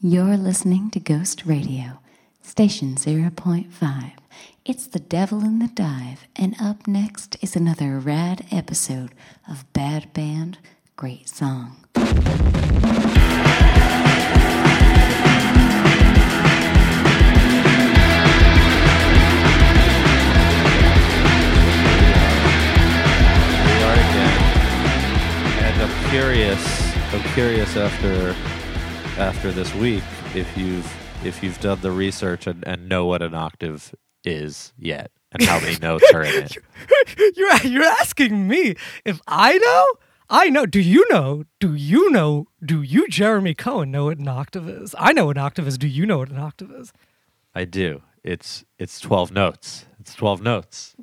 You're listening to Ghost Radio, Station 0.5. It's the devil in the dive, and up next is another rad episode of Bad Band, Great Song. I'm curious. I'm curious after after this week if you've if you've done the research and, and know what an octave is yet, and how many notes are in it. you're you're asking me if I know. I know. Do you know? Do you know? Do you, Jeremy Cohen, know what an octave is? I know what an octave is. Do you know what an octave is? I do. It's it's twelve notes. It's twelve notes.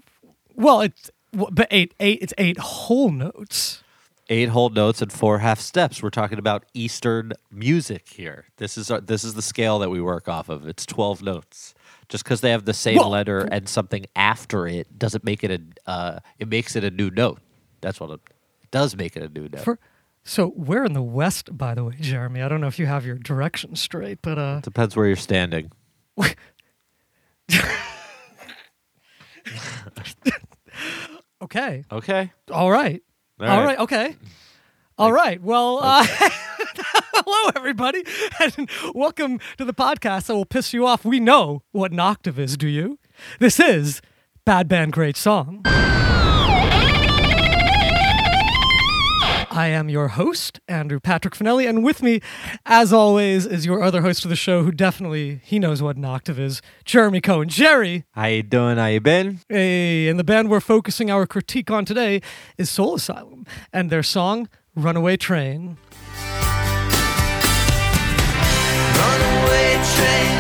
Well, it's but eight eight. It's eight whole notes. Eight whole notes and four half steps. We're talking about Eastern music here. This is our, this is the scale that we work off of. It's twelve notes. Just because they have the same Well- letter and something after it doesn't make it a. Uh, it makes it a new note. That's what it, it does. Make it a new note. For so we're in the west, by the way, Jeremy. I don't know if you have your direction straight, but uh, Depends where you're standing. okay, Okay. all right, All right, okay, all right. Well, uh, hello everybody, and welcome to the podcast that will piss you off. We know what an octave is. Do you? This is Bad Band Great Song. I am your host, Andrew Patrick Finelli, and with me, as always, is your other host of the show, who definitely he knows what an octave is, Jeremy Cohen. Jerry, How you doing? How you been? Hey, and the band we're focusing our critique on today is Soul Asylum and their song Runaway Train. Runaway train,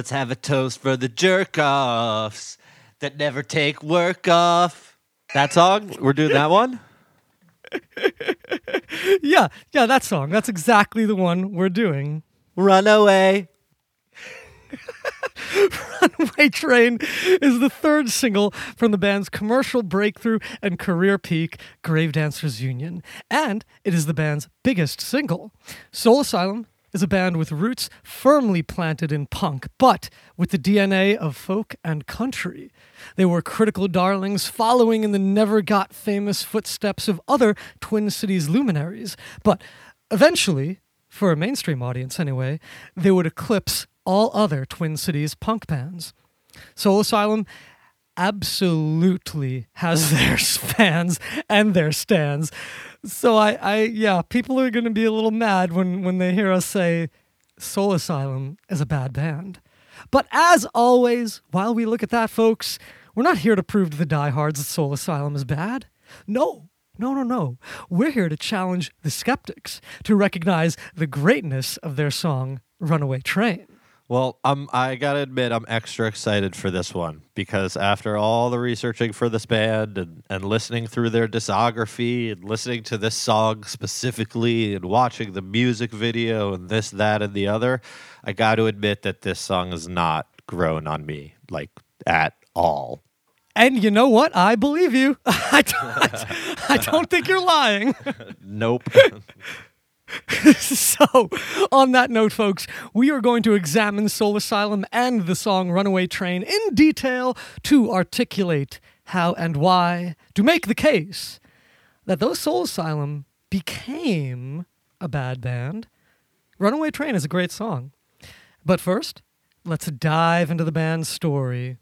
Let's have a toast for the jerk offs that never take work off. That song? We're doing that one? Yeah, yeah, that song. That's exactly the one we're doing. Runaway. Runaway Train is the third single from the band's commercial breakthrough and career peak, Grave Dancers Union, and it is the band's biggest single. Soul Asylum is a band with roots firmly planted in punk, but with the DNA of folk and country. They were critical darlings, following in the never got famous footsteps of other Twin Cities luminaries, but eventually, for a mainstream audience anyway, they would eclipse all other Twin Cities punk bands. Soul Asylum absolutely has their fans and their stands. So I, I yeah, people are gonna be a little mad when, when they hear us say Soul Asylum is a bad band. But as always, while we look at that, folks, we're not here to prove to the diehards that Soul Asylum is bad. No, no, no, no. We're here to challenge the skeptics to recognize the greatness of their song Runaway Train. Well, um, I gotta admit, I'm extra excited for this one because after all the researching for this band and, and listening through their discography and listening to this song specifically and watching the music video and this, that, and the other, I got to admit that this song has not grown on me like at all. And you know what? I believe you. I don't, I don't think you're lying. Nope. so, on that note, folks, we are going to examine Soul Asylum and the song Runaway Train in detail to articulate how and why to make the case that though Soul Asylum became a bad band, Runaway Train is a great song. But first, let's dive into the band's story.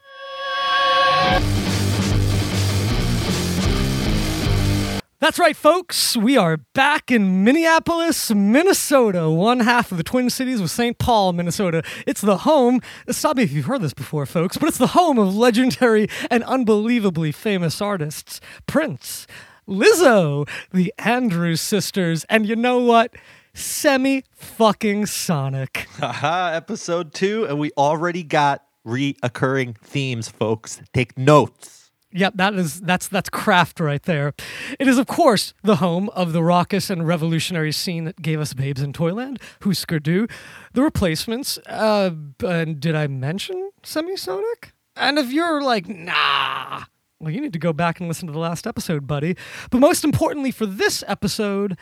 That's right, folks. We are back in Minneapolis, Minnesota, one half of the Twin Cities with St. Paul, Minnesota. It's the home, stop me if you've heard this before, folks, but it's the home of legendary and unbelievably famous artists Prince, Lizzo, the Andrews sisters, and you know what? Semi fucking Sonic. Haha, episode two, and we already got reoccurring themes, folks. Take notes. Yep, that is that's that's craft right there. It is of course the home of the raucous and revolutionary scene that gave us Babes in Toyland, Husker Du, the replacements. Uh, and did I mention Semisonic? And if you're like, nah, well, you need to go back and listen to the last episode, buddy. But most importantly for this episode,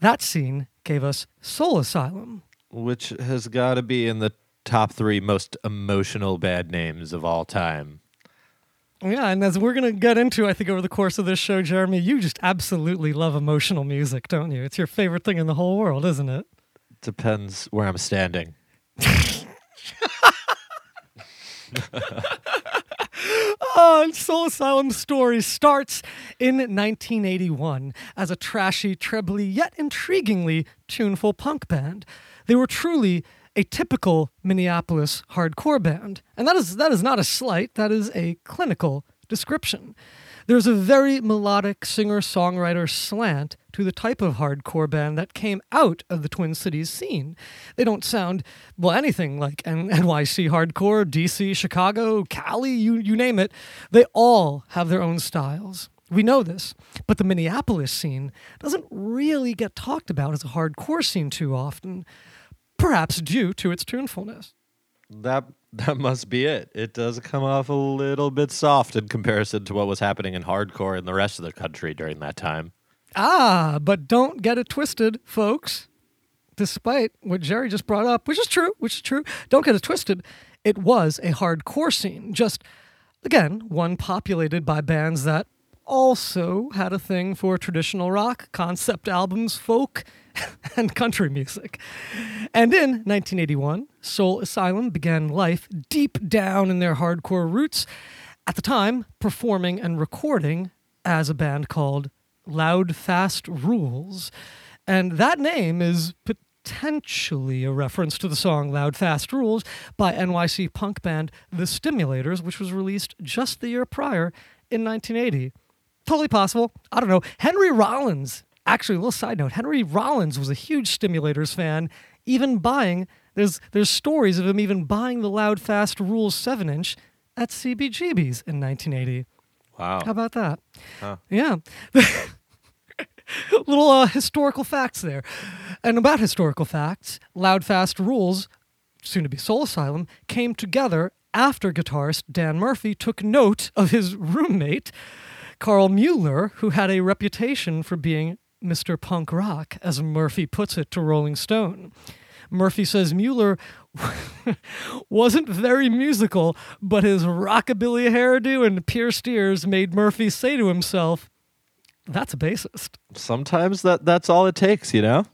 that scene gave us Soul Asylum. Which has got to be in the top three most emotional bad names of all time. Yeah, and as we're going to get into, I think, over the course of this show, Jeremy, you just absolutely love emotional music, don't you? It's your favorite thing in the whole world, isn't it? Depends where I'm standing. Oh, Soul Asylum's story starts in 1981 as a trashy, trebly, yet intriguingly tuneful punk band. They were truly a typical Minneapolis hardcore band. And that is, that is not a slight, that is a clinical description. There's a very melodic singer songwriter slant to the type of hardcore band that came out of the Twin Cities scene. They don't sound, well, anything like N- NYC hardcore, DC, Chicago, Cali, you, you name it. They all have their own styles. We know this, but the Minneapolis scene doesn't really get talked about as a hardcore scene too often, perhaps due to its tunefulness. That that must be it. It does come off a little bit soft in comparison to what was happening in hardcore in the rest of the country during that time. Ah, but don't get it twisted, folks. Despite what Jerry just brought up, which is true, which is true, don't get it twisted. It was a hardcore scene, just again, one populated by bands that also had a thing for traditional rock, concept albums, folk, and country music. And in 1981, Soul Asylum began life deep down in their hardcore roots, at the time performing and recording as a band called Loud Fast Rules. And that name is potentially a reference to the song Loud Fast Rules by NYC punk band The Stimulators, which was released just the year prior in 1980. Totally possible. I don't know. Henry Rollins, actually, a little side note Henry Rollins was a huge Stimulators fan, even buying, there's, there's stories of him even buying the Loud Fast Rules 7 inch at CBGB's in 1980. Wow. How about that? Huh. Yeah. Little uh, historical facts there. And about historical facts, Loud Fast Rules, soon to be Soul Asylum, came together after guitarist Dan Murphy took note of his roommate, Karl Mueller, who had a reputation for being Mr. Punk Rock, as Murphy puts it to Rolling Stone. Murphy says Mueller wasn't very musical, but his rockabilly hairdo and pierced ears made Murphy say to himself, That's a bassist. Sometimes that that's all it takes, you know?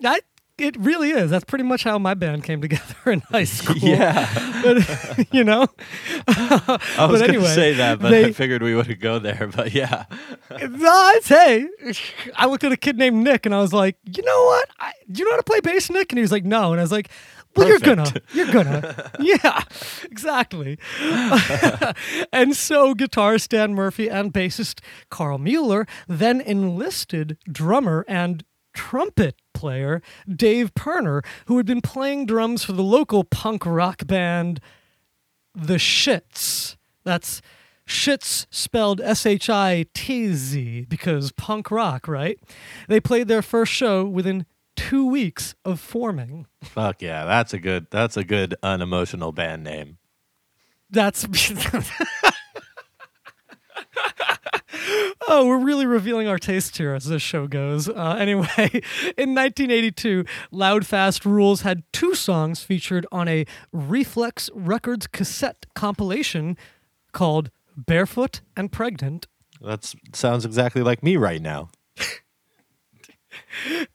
That it really is. That's pretty much how my band came together in high school. Yeah. But, you know? I was But gonna say that, but they- I figured we wouldn't go there. But yeah. No, I'd say I looked at a kid named Nick and I was like, you know what? I, do you know how to play bass, Nick? And he was like, no. And I was like, well, you're gonna, you're gonna, yeah, exactly. and so guitarist Dan Murphy and bassist Karl Mueller then enlisted drummer and trumpet player Dave Pirner, who had been playing drums for the local punk rock band The Shits. That's Shits spelled S H I T Z because punk rock, right? They played their first show within two weeks of forming. Fuck yeah. That's a good that's a good unemotional band name. That's. oh, we're really revealing our tastes here as this show goes. Uh, anyway, in 1982, Loud Fast Rules had two songs featured on a Reflex Records cassette compilation called Barefoot and Pregnant. That sounds exactly like me right now.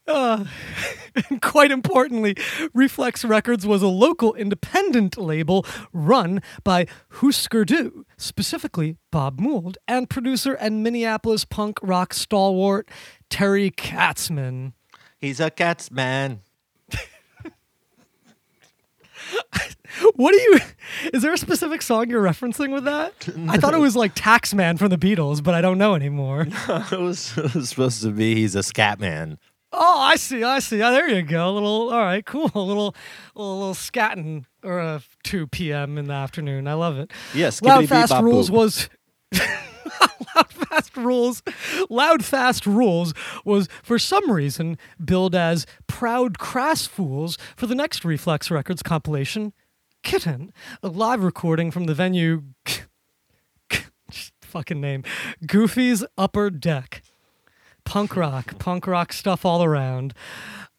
Uh, quite importantly, Reflex Records was a local independent label run by Husker Du, specifically Bob Mould, and producer and Minneapolis punk rock stalwart Terry Katzman. He's a cats man. What do you? Is there a specific song you're referencing with that? I thought it was like Taxman from the Beatles, but I don't know anymore. it, was, it was supposed to be he's a scat man. Oh, I see, I see. Oh, there you go. A little, all right, cool. A little, little, little scatting or a 2 p.m. in the afternoon. I love it. Yes, Loud Fast bop Rules boop. was Loud Fast Rules, Loud Fast Rules was for some reason billed as Proud Crass Fools for the next Reflex Records compilation, Kitten, a live recording from the venue. fucking name, Goofy's Upper Deck. Punk rock, punk rock stuff all around.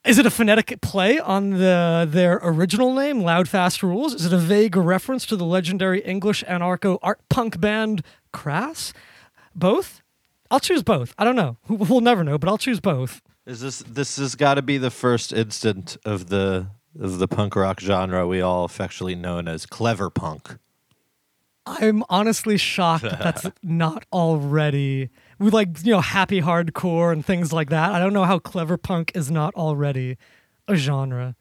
Is it a phonetic play on the their original name, Loud Fast Rules? Is it a vague reference to the legendary English anarcho art punk band Crass? Both? I'll choose both. I don't know. We'll never know, but I'll choose both. Is this this has got to be the first instant of the of the punk rock genre we all affectionately known as clever punk? I'm honestly shocked that that's not already with like you know happy hardcore and things like that. I don't know how clever punk is not already a genre.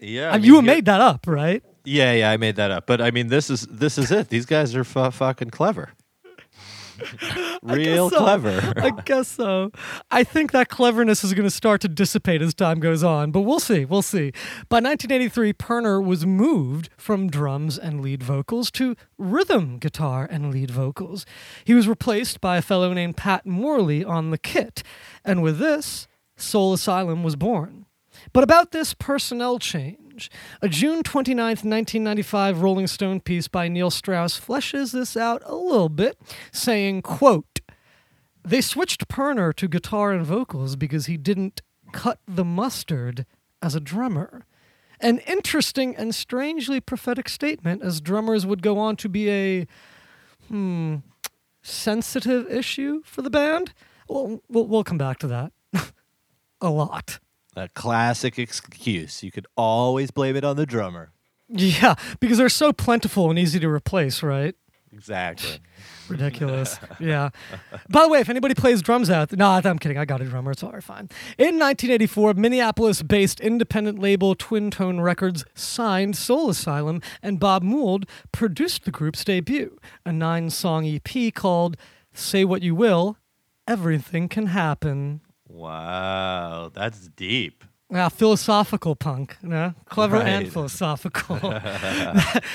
Yeah, Uh, you made that up, right? Yeah, yeah, I made that up. But I mean, this is this is it. These guys are fu- fucking clever. Real so. clever. I guess so. I think that cleverness is going to start to dissipate as time goes on, but we'll see. We'll see. By 1983, Pirner was moved from drums and lead vocals to rhythm guitar and lead vocals. He was replaced by a fellow named Pat Morley on the kit, and with this, Soul Asylum was born. But about this personnel change, a June 29th, 1995 Rolling Stone piece by Neil Strauss fleshes this out a little bit, saying, quote, they switched Pirner to guitar and vocals because he didn't cut the mustard as a drummer. An interesting and strangely prophetic statement, as drummers would go on to be a hmm sensitive issue for the band. We'll, we'll come back to that a lot. A classic excuse. You could always blame it on the drummer. Yeah, because they're so plentiful and easy to replace, right? Exactly. Ridiculous. yeah. By the way, if anybody plays drums out there, no, I'm kidding. I got a drummer. It's all right, fine. In 1984, Minneapolis based independent label Twin Tone Records signed Soul Asylum, and Bob Mould produced the group's debut, a nine song EP called Say What You Will, Everything Can Happen. Wow, that's deep. Yeah, philosophical punk. Yeah, clever and philosophical.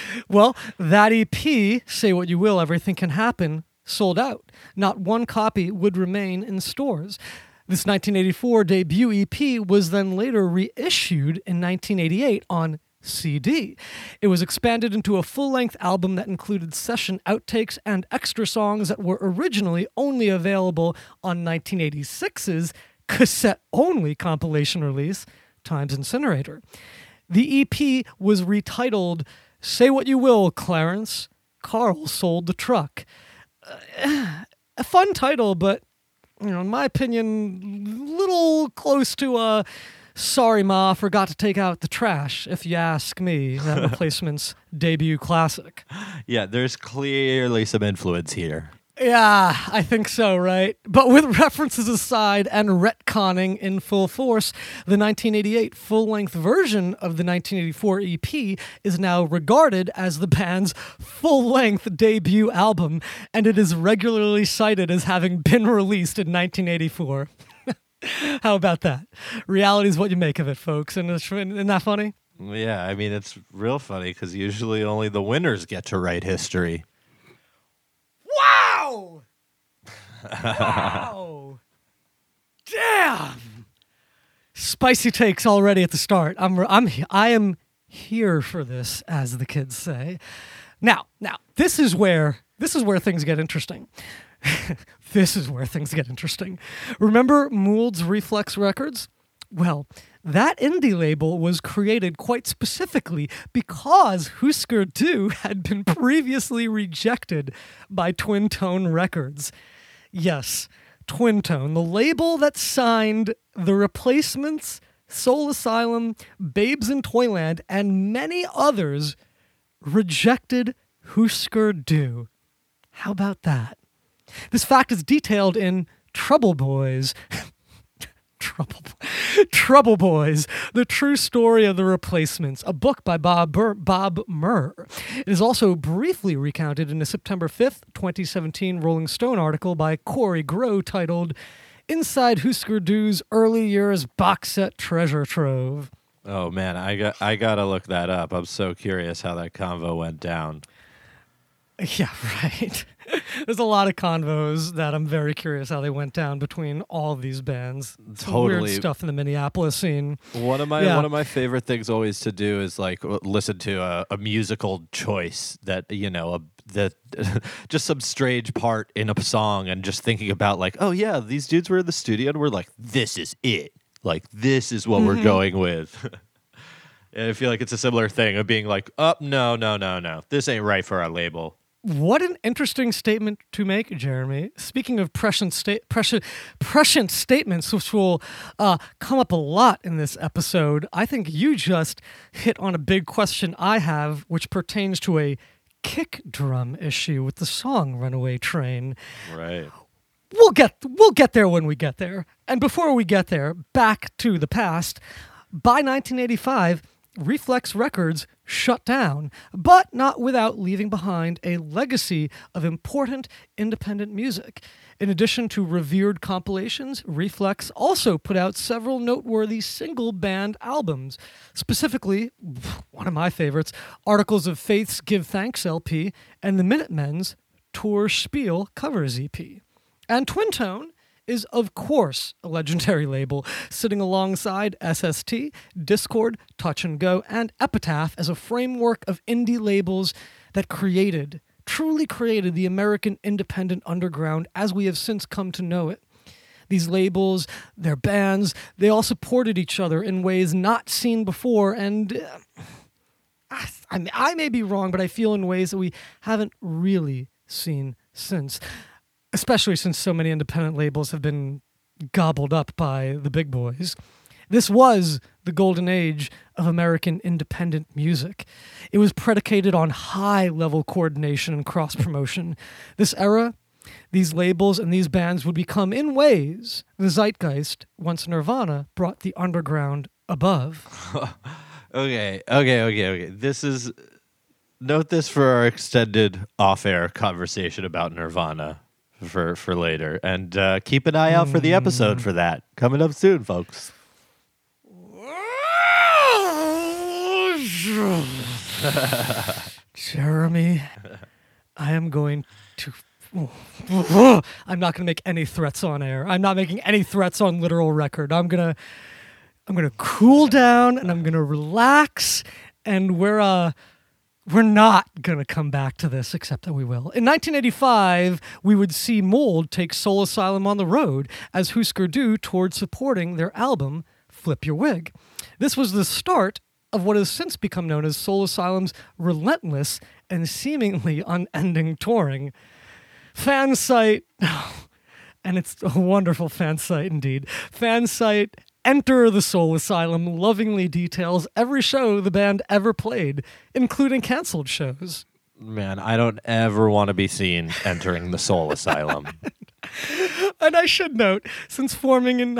well, that EP, Say What You Will, Everything Can Happen, sold out. Not one copy would remain in stores. This 1984 debut EP was then later reissued in 1988 on CD. It was expanded into a full length album that included session outtakes and extra songs that were originally only available on 1986's cassette only compilation release, Times Incinerator. The EP was retitled Say What You Will, Clarence. Karl sold the truck. Uh, a fun title, but you know, in my opinion, little close to a sorry ma forgot to take out the trash, if you ask me, that replacement's debut classic. Yeah, there's clearly some influence here. Yeah, I think so, right? But with references aside and retconning in full force, the 1988 full length version of the 1984 EP is now regarded as the band's full length debut album, and it is regularly cited as having been released in 1984. How about that? Reality is what you make of it, folks. And isn't that funny? Yeah, I mean, it's real funny because usually only the winners get to write history. Wow! wow! Damn! Spicy takes already at the start. I'm I'm I am here for this, as the kids say. Now, now this is where this is where things get interesting. this is where things get interesting. Remember Mould's Reflex Records? Well, that indie label was created quite specifically because Husker Du had been previously rejected by Twin Tone Records. Yes, Twin Tone, the label that signed The Replacements, Soul Asylum, Babes in Toyland, and many others, rejected Husker Du. How about that? This fact is detailed in Trouble Boys. Trouble, Trouble Boys, the true story of the replacements, a book by Bob, Bur- Bob Mehr. It is also briefly recounted in a September 5th, 2017 Rolling Stone article by Kory Grow titled Inside Husker Du's Early Years Box Set Treasure Trove. Oh man, I got I gotta look that up. I'm so curious how that convo went down. Yeah, right. There's a lot of convos that I'm very curious how they went down between all these bands. Some Totally. weird stuff in the Minneapolis scene. One of my Yeah. one of my favorite things always to do is like uh, listen to a, a musical choice that you know a that just some strange part in a song and just thinking about like oh yeah these dudes were in the studio and we're like this is it like this is what we're mm-hmm. going with. and I feel like it's a similar thing of being like oh no no no no this ain't right for our label. What an interesting statement to make, Jeremy. Speaking of prescient, sta- prescient, prescient statements, which will uh, come up a lot in this episode, I think you just hit on a big question I have, which pertains to a kick drum issue with the song "Runaway Train." Right. we'll get we'll get there when we get there. And before we get there, back to the past. By 1985, Reflex Records shut down, but not without leaving behind a legacy of important independent music. In addition to revered compilations, Reflex also put out several noteworthy single band albums. Specifically, one of my favorites, Articles of Faith's Give Thanks LP and the Minutemen's Tour Spiel covers EP. And Twin Tone is, of course, a legendary label, sitting alongside SST, Dischord, Touch and Go, and Epitaph as a framework of indie labels that created, truly created the American independent underground as we have since come to know it. These labels, their bands, they all supported each other in ways not seen before, and uh, I, I I may be wrong, but I feel in ways that we haven't really seen since, especially since so many independent labels have been gobbled up by the big boys. This was the golden age of American independent music. It was predicated on high level coordination and cross promotion. This era, these labels and these bands would become, in ways, the zeitgeist once Nirvana brought the underground above. Okay, okay, okay, okay. This is note this for our extended off-air conversation about Nirvana for for later, and uh, keep an eye out for the episode for that coming up soon, folks. Jeremy, I am going to. I'm not going to make any threats on air. I'm not making any threats on literal record. I'm gonna, I'm gonna cool down and I'm gonna relax, and we're uh, we're not gonna come back to this, except that we will. In 1985, we would see Mould take Soul Asylum on the road as Husker Du toured supporting their album Flip Your Wig. This was the start of what has since become known as Soul Asylum's relentless and seemingly unending touring. Fan site, and it's a wonderful fan site indeed. Fan site Enter the Soul Asylum lovingly details every show the band ever played, including canceled shows. Man, I don't ever want to be seen entering the Soul Asylum. And I should note, since forming in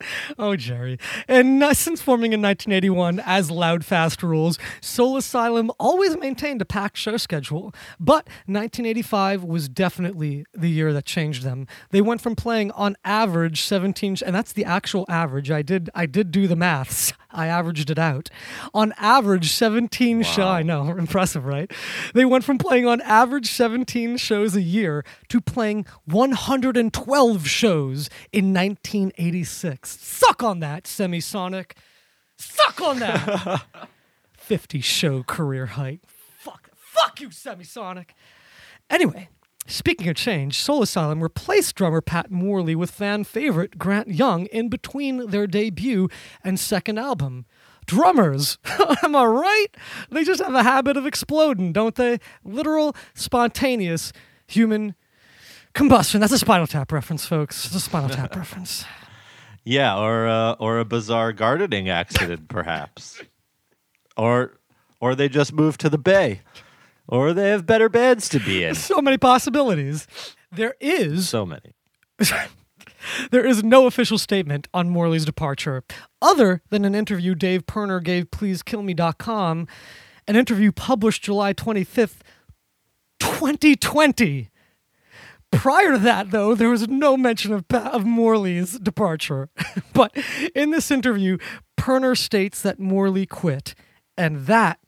Oh, Jerry. And uh, since forming in 1981 as Loud Fast Rules, Soul Asylum always maintained a packed show schedule. But 1985 was definitely the year that changed them. They went from playing on average 17, sh- and that's the actual average. I did I did do the maths. I averaged it out. On average 17 show. I know, impressive, right? They went from playing on average 17 shows a year to playing 112 shows in 1986. Suck on that, Semisonic. Suck on that. 50 show career height. Fuck. Fuck you, Semisonic. Anyway, speaking of change, Soul Asylum replaced drummer Pat Morley with fan favorite Grant Young in between their debut and second album. Drummers, am I right? They just have a habit of exploding, don't they? Literal, spontaneous human combustion. That's a Spinal Tap reference, folks. It's a Spinal Tap reference. yeah, or uh, or a bizarre gardening accident, perhaps, or or they just moved to the Bay, or they have better beds to be in. So many possibilities. There is So many. There is no official statement on Morley's departure, other than an interview Dave Pirner gave PleaseKillMe.com, an interview published July 25th, 2020. Prior to that, though, there was no mention of, of Morley's departure. but in this interview, Pirner states that Morley quit, and that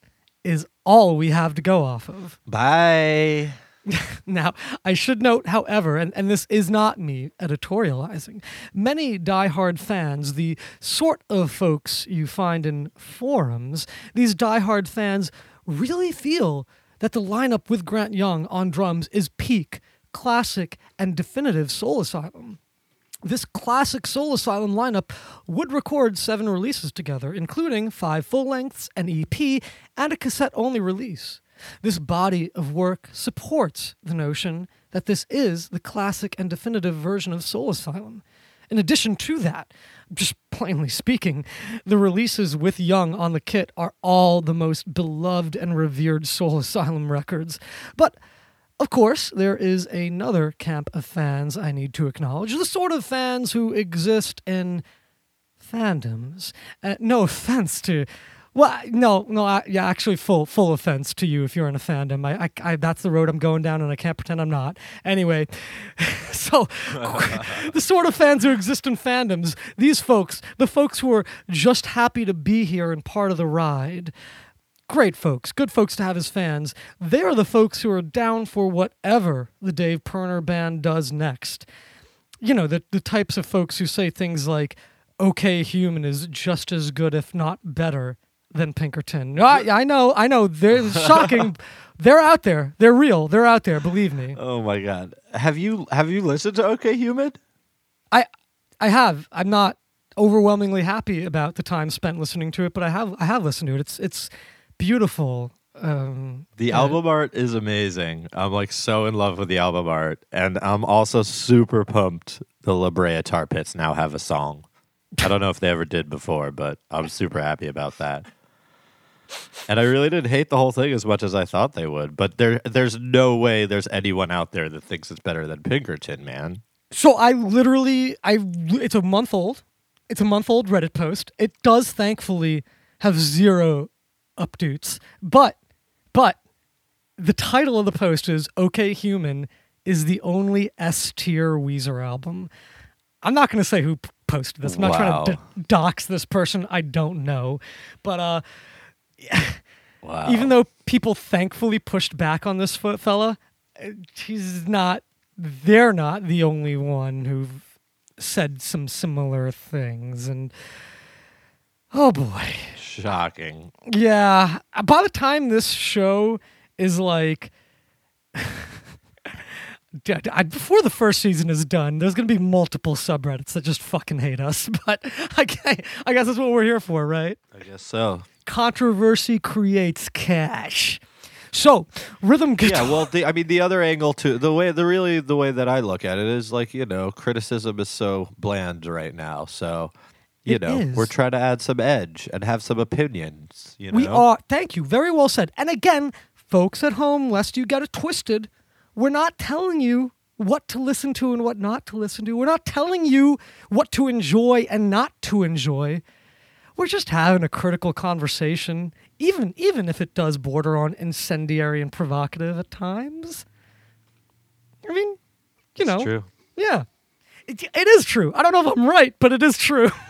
is all we have to go off of. Bye. Now, I should note, however, and, and this is not me editorializing, many diehard fans, the sort of folks you find in forums, these diehard fans really feel that the lineup with Grant Young on drums is peak, classic, and definitive Soul Asylum. This classic Soul Asylum lineup would record seven releases together, including five full lengths, an EP, and a cassette only release. This body of work supports the notion that this is the classic and definitive version of Soul Asylum. In addition to that, just plainly speaking, the releases with Young on the kit are all the most beloved and revered Soul Asylum records. But of course, there is another camp of fans I need to acknowledge the sort of fans who exist in fandoms. Uh, no offense to. Well, no, no, I, yeah, actually, full full offense to you if you're in a fandom. I, I, I, that's the road I'm going down, and I can't pretend I'm not. Anyway, so the sort of fans who exist in fandoms, these folks, the folks who are just happy to be here and part of the ride, great folks, good folks to have as fans. They're the folks who are down for whatever the Dave Pirner band does next. You know, the, the types of folks who say things like, okay, human is just as good, if not better, than Pinkerton. I, I know, I know, they're shocking. they're out there. They're real. They're out there, believe me. Oh my god. Have you have you listened to OK Human? I I have. I'm not overwhelmingly happy about the time spent listening to it, but I have I have listened to it. It's it's beautiful. Um, The uh, album art is amazing. I'm like so in love with the album art, and I'm also super pumped. The La Brea Tar Pits now have a song. I don't know if they ever did before, but I'm super happy about that. And I really didn't hate the whole thing as much as I thought they would. But there, there's no way there's anyone out there that thinks it's better than Pinkerton, man. So I literally, I it's a month old. It's a month old Reddit post. It does thankfully have zero updates, but but the title of the post is "Okay Human" is the only S tier Weezer album. I'm not going to say who posted this. I'm not trying to d- dox this person. I don't know, but uh, Wow. even though people thankfully pushed back on this fo- fella, uh, he's not. They're not the only one who've said some similar things, and oh boy, shocking. yeah. By the time this show is like. D- d- I- Before the first season is done, there's going to be multiple subreddits that just fucking hate us. But I guess, I guess that's what we're here for, right? I guess so. controversy creates cash. So, rhythm guitar. Yeah, well, the, I mean, the other angle too. The way, the really, the way that I look at it is like you know, criticism is so bland right now. So, you It know, is. we're trying to add some edge and have some opinions. You know, we are. Thank you. Very well said. And again, folks at home, lest you get it twisted, we're not telling you what to listen to and what not to listen to. We're not telling you what to enjoy and not to enjoy. We're just having a critical conversation, even even if it does border on incendiary and provocative at times. I mean, you know, It's true. Yeah. It, it is true. I don't know if I'm right, but it is true.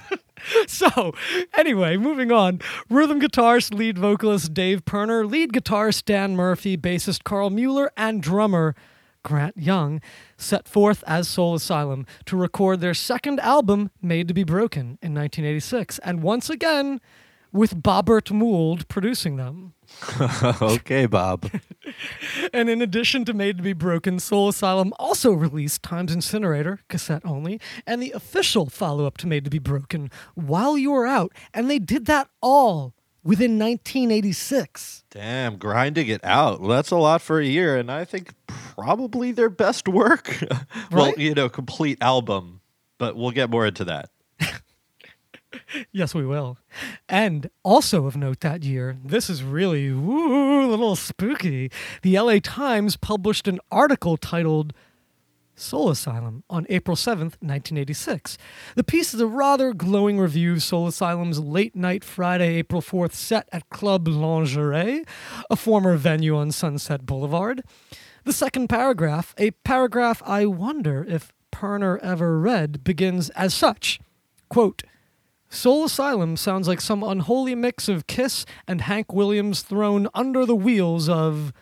so, anyway, moving on. Rhythm guitarist, lead vocalist Dave Pirner, lead guitarist Dan Murphy, bassist Karl Mueller, and drummer Grant Young set forth as Soul Asylum to record their second album, Made to Be Broken, in 1986. And once again, with Bobbert Mould producing them. okay, Bob. And in addition to Made to Be Broken, Soul Asylum also released Times Incinerator, cassette only, and the official follow up to Made to Be Broken, While You Were Out. And they did that all within 1986. Damn, grinding it out. Well, that's a lot for a year, and I think probably their best work. well, Right? you know, complete album, but we'll get more into that. Yes, we will. And also of note that year, this is really a little spooky. The LA Times published an article titled Soul Asylum on April 7th, 1986. The piece is a rather glowing review of Soul Asylum's late night Friday, April 4th set at Club Lingerie, a former venue on Sunset Boulevard. The second paragraph, a paragraph I wonder if Pirner ever read, begins as such quote, Soul Asylum sounds like some unholy mix of Kiss and Hank Williams thrown under the wheels of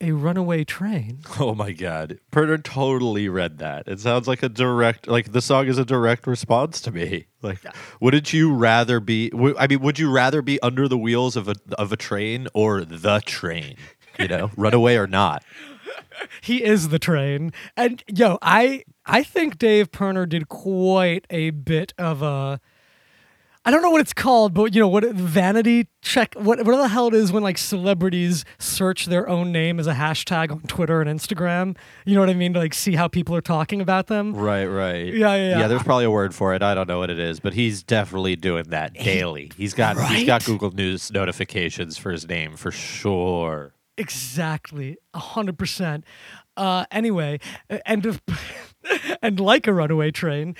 a runaway train. Oh my god. Pirner totally read that. It sounds like a direct like the song is a direct response to me. Like wouldn't you rather be w- I mean would you rather be under the wheels of a of a train or the train? You know, runaway or not. He is the train. And yo, I I think Dave Pirner did quite a bit of a I don't know what it's called, but you know what vanity check what what the hell it is when like celebrities search their own name as a hashtag on Twitter and Instagram. You know what I mean? To like see how people are talking about them. Right, right. Yeah, yeah, yeah. Yeah, there's probably a word for it. I don't know what it is, but he's definitely doing that daily. He's got he's got Google News notifications for his name for sure. Exactly, a hundred percent. Uh, anyway, and of- and like a runaway train,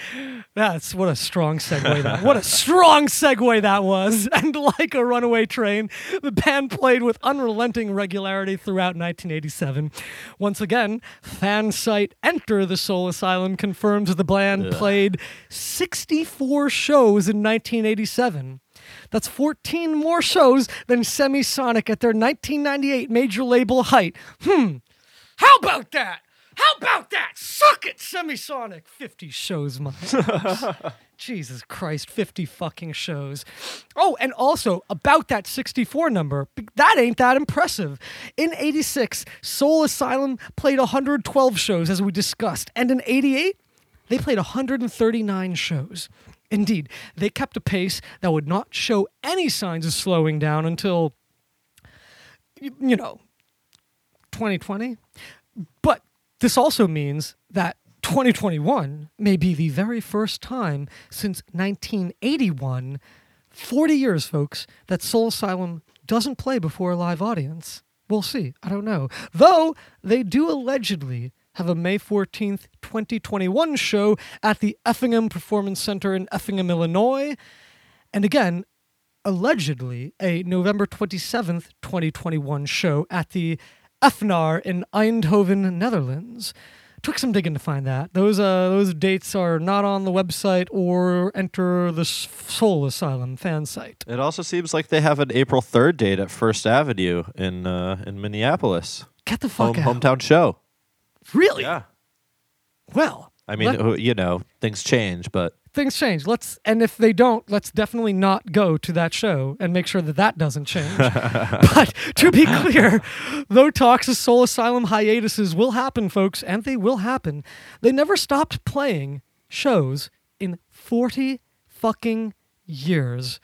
that's what a strong segue. That what a strong segue that was. And like a runaway train, the band played with unrelenting regularity throughout 1987. Once again, fan site Enter the Soul Asylum confirms the band played 64 shows in 1987. That's 14 more shows than Semisonic at their 1998 major label height. Hmm. How about that? How about that? Suck it, Semisonic. 50 shows, my. Jesus Christ, 50 fucking shows. Oh, and also about that 64 number, that ain't that impressive. In 86, Soul Asylum played 112 shows, as we discussed. And in 88, they played 139 shows. Indeed, they kept a pace that would not show any signs of slowing down until, you know, 2020. But this also means that 2021 may be the very first time since 1981, 40 years, folks, that Soul Asylum doesn't play before a live audience. We'll see. I don't know. Though they do allegedly have a May 14th, 2021 show at the Effingham Performance Center in Effingham, Illinois. And again, allegedly a November 27th, 2021 show at the Effenaar in Eindhoven, Netherlands. Took some digging to find that. Those uh, those dates are not on the website or enter the Soul Asylum fan site. It also seems like they have an April 3rd date at First Avenue in uh, in Minneapolis. Get the Home, fuck out. hometown show. Really? Yeah. Well, I mean, let- you know, things change, but things change. Let's and if they don't, let's definitely not go to that show and make sure that that doesn't change. but to be clear, though talks of Soul Asylum hiatuses will happen, folks, and they will happen, they never stopped playing shows in 40 fucking years.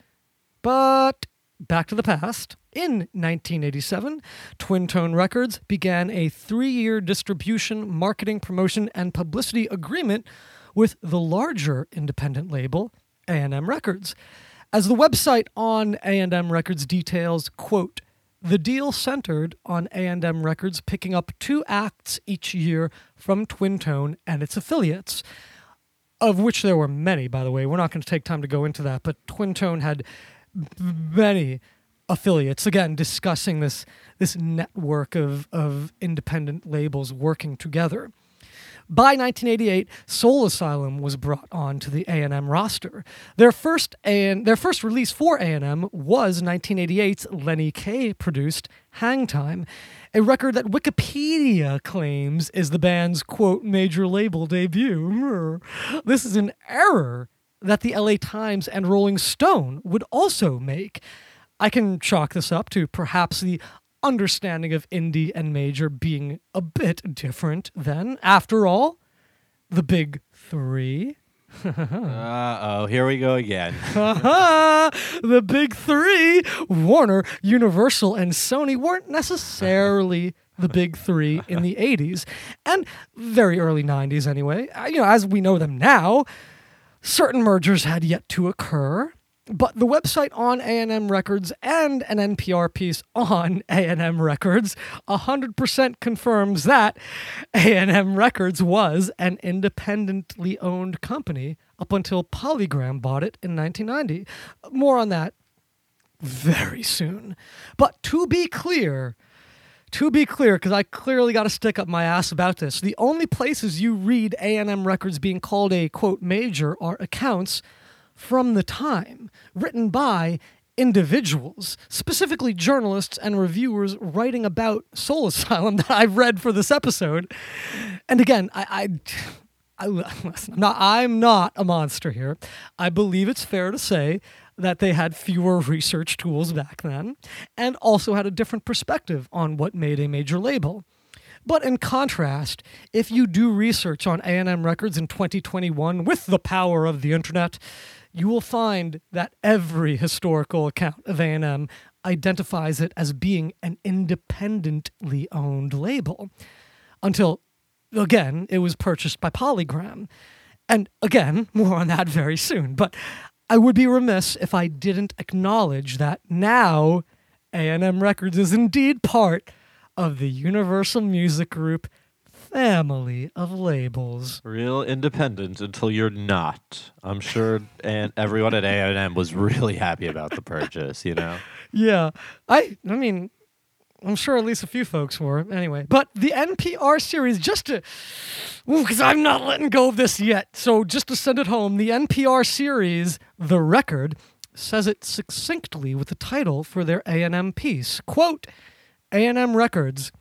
But back to the past. In 1987, Twin Tone Records began a three year distribution, marketing, promotion, and publicity agreement with the larger independent label, A&M Records. As the website on A&M Records details, quote, the deal centered on A&M Records picking up two acts each year from Twin Tone and its affiliates of which there were many, by the way. We're not going to take time to go into that, but Twin Tone had many affiliates. Again, discussing this this network of of independent labels working together. By 1988, Soul Asylum was brought on to the A&M roster. Their first and their first release for A&M was 1988's Lenny Kaye produced Hang Time, a record that Wikipedia claims is the band's quote major label debut. This is an error that the LA Times and Rolling Stone would also make. I can chalk this up to perhaps the understanding of indie and major being a bit different then. After all, the big three. uh oh, here we go again. the big three, Warner, Universal, and Sony, weren't necessarily the big three in the 80s and very early 90s anyway. Uh, You know, as we know them now, certain mergers had yet to occur. But the website on A&M Records and an NPR piece on A&M Records 100% confirms that A&M Records was an independently owned company up until Polygram bought it in 1990. More on that very soon. But to be clear, to be clear, because I clearly got to stick up my ass about this, the only places you read A&M Records being called a quote major are accounts from the time, written by individuals, specifically journalists and reviewers writing about Soul Asylum that I've read for this episode. And again, I, I, I listen, I'm not, I'm not a monster here. I believe it's fair to say that they had fewer research tools back then and also had a different perspective on what made a major label. But in contrast, if you do research on A&M records in 2021 with the power of the internet, you will find that every historical account of A&M identifies it as being an independently owned label until again it was purchased by Polygram. And again, more on that very soon, but I would be remiss if I didn't acknowledge that now A&M Records is indeed part of the Universal Music Group family of labels. Real independent until you're not. I'm sure, and everyone at A&M was really happy about the purchase. You know. Yeah, I I mean, I'm sure at least a few folks were anyway. But the NPR series, just to, because I'm not letting go of this yet. So just to send it home, the NPR series, The Record, says it succinctly with the title for their A&M piece. Quote, A&M Records,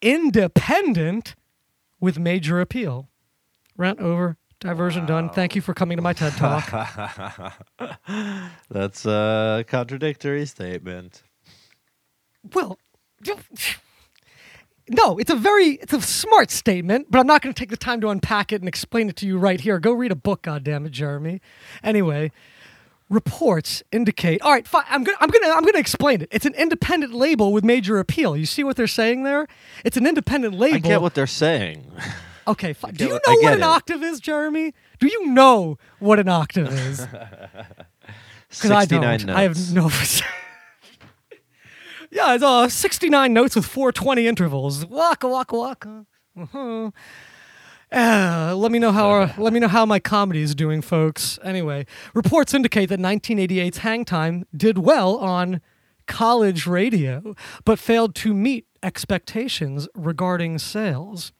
independent with major appeal. Rant over. Diversion done. Thank you for coming to my TED Talk. That's a contradictory statement. well, no, it's a very it's a smart statement, but I'm not going to take the time to unpack it and explain it to you right here. Go read a book, goddammit, Jeremy. Anyway, reports indicate. All right, fine. I'm gonna I'm gonna I'm gonna explain it. It's an independent label with major appeal. You see what they're saying there? It's an independent label. I get what they're saying. Okay, fine. Do you know what an it. octave is, Jeremy? Do you know what an octave is? Because I 69 don't. notes. I have no. yeah, it's uh, 69 notes with 420 intervals. Waka waka waka. Uh-huh. Uh, let me know how our, let me know how my comedy is doing, folks. Anyway, reports indicate that 1988's Hang Time did well on college radio, but failed to meet expectations regarding sales.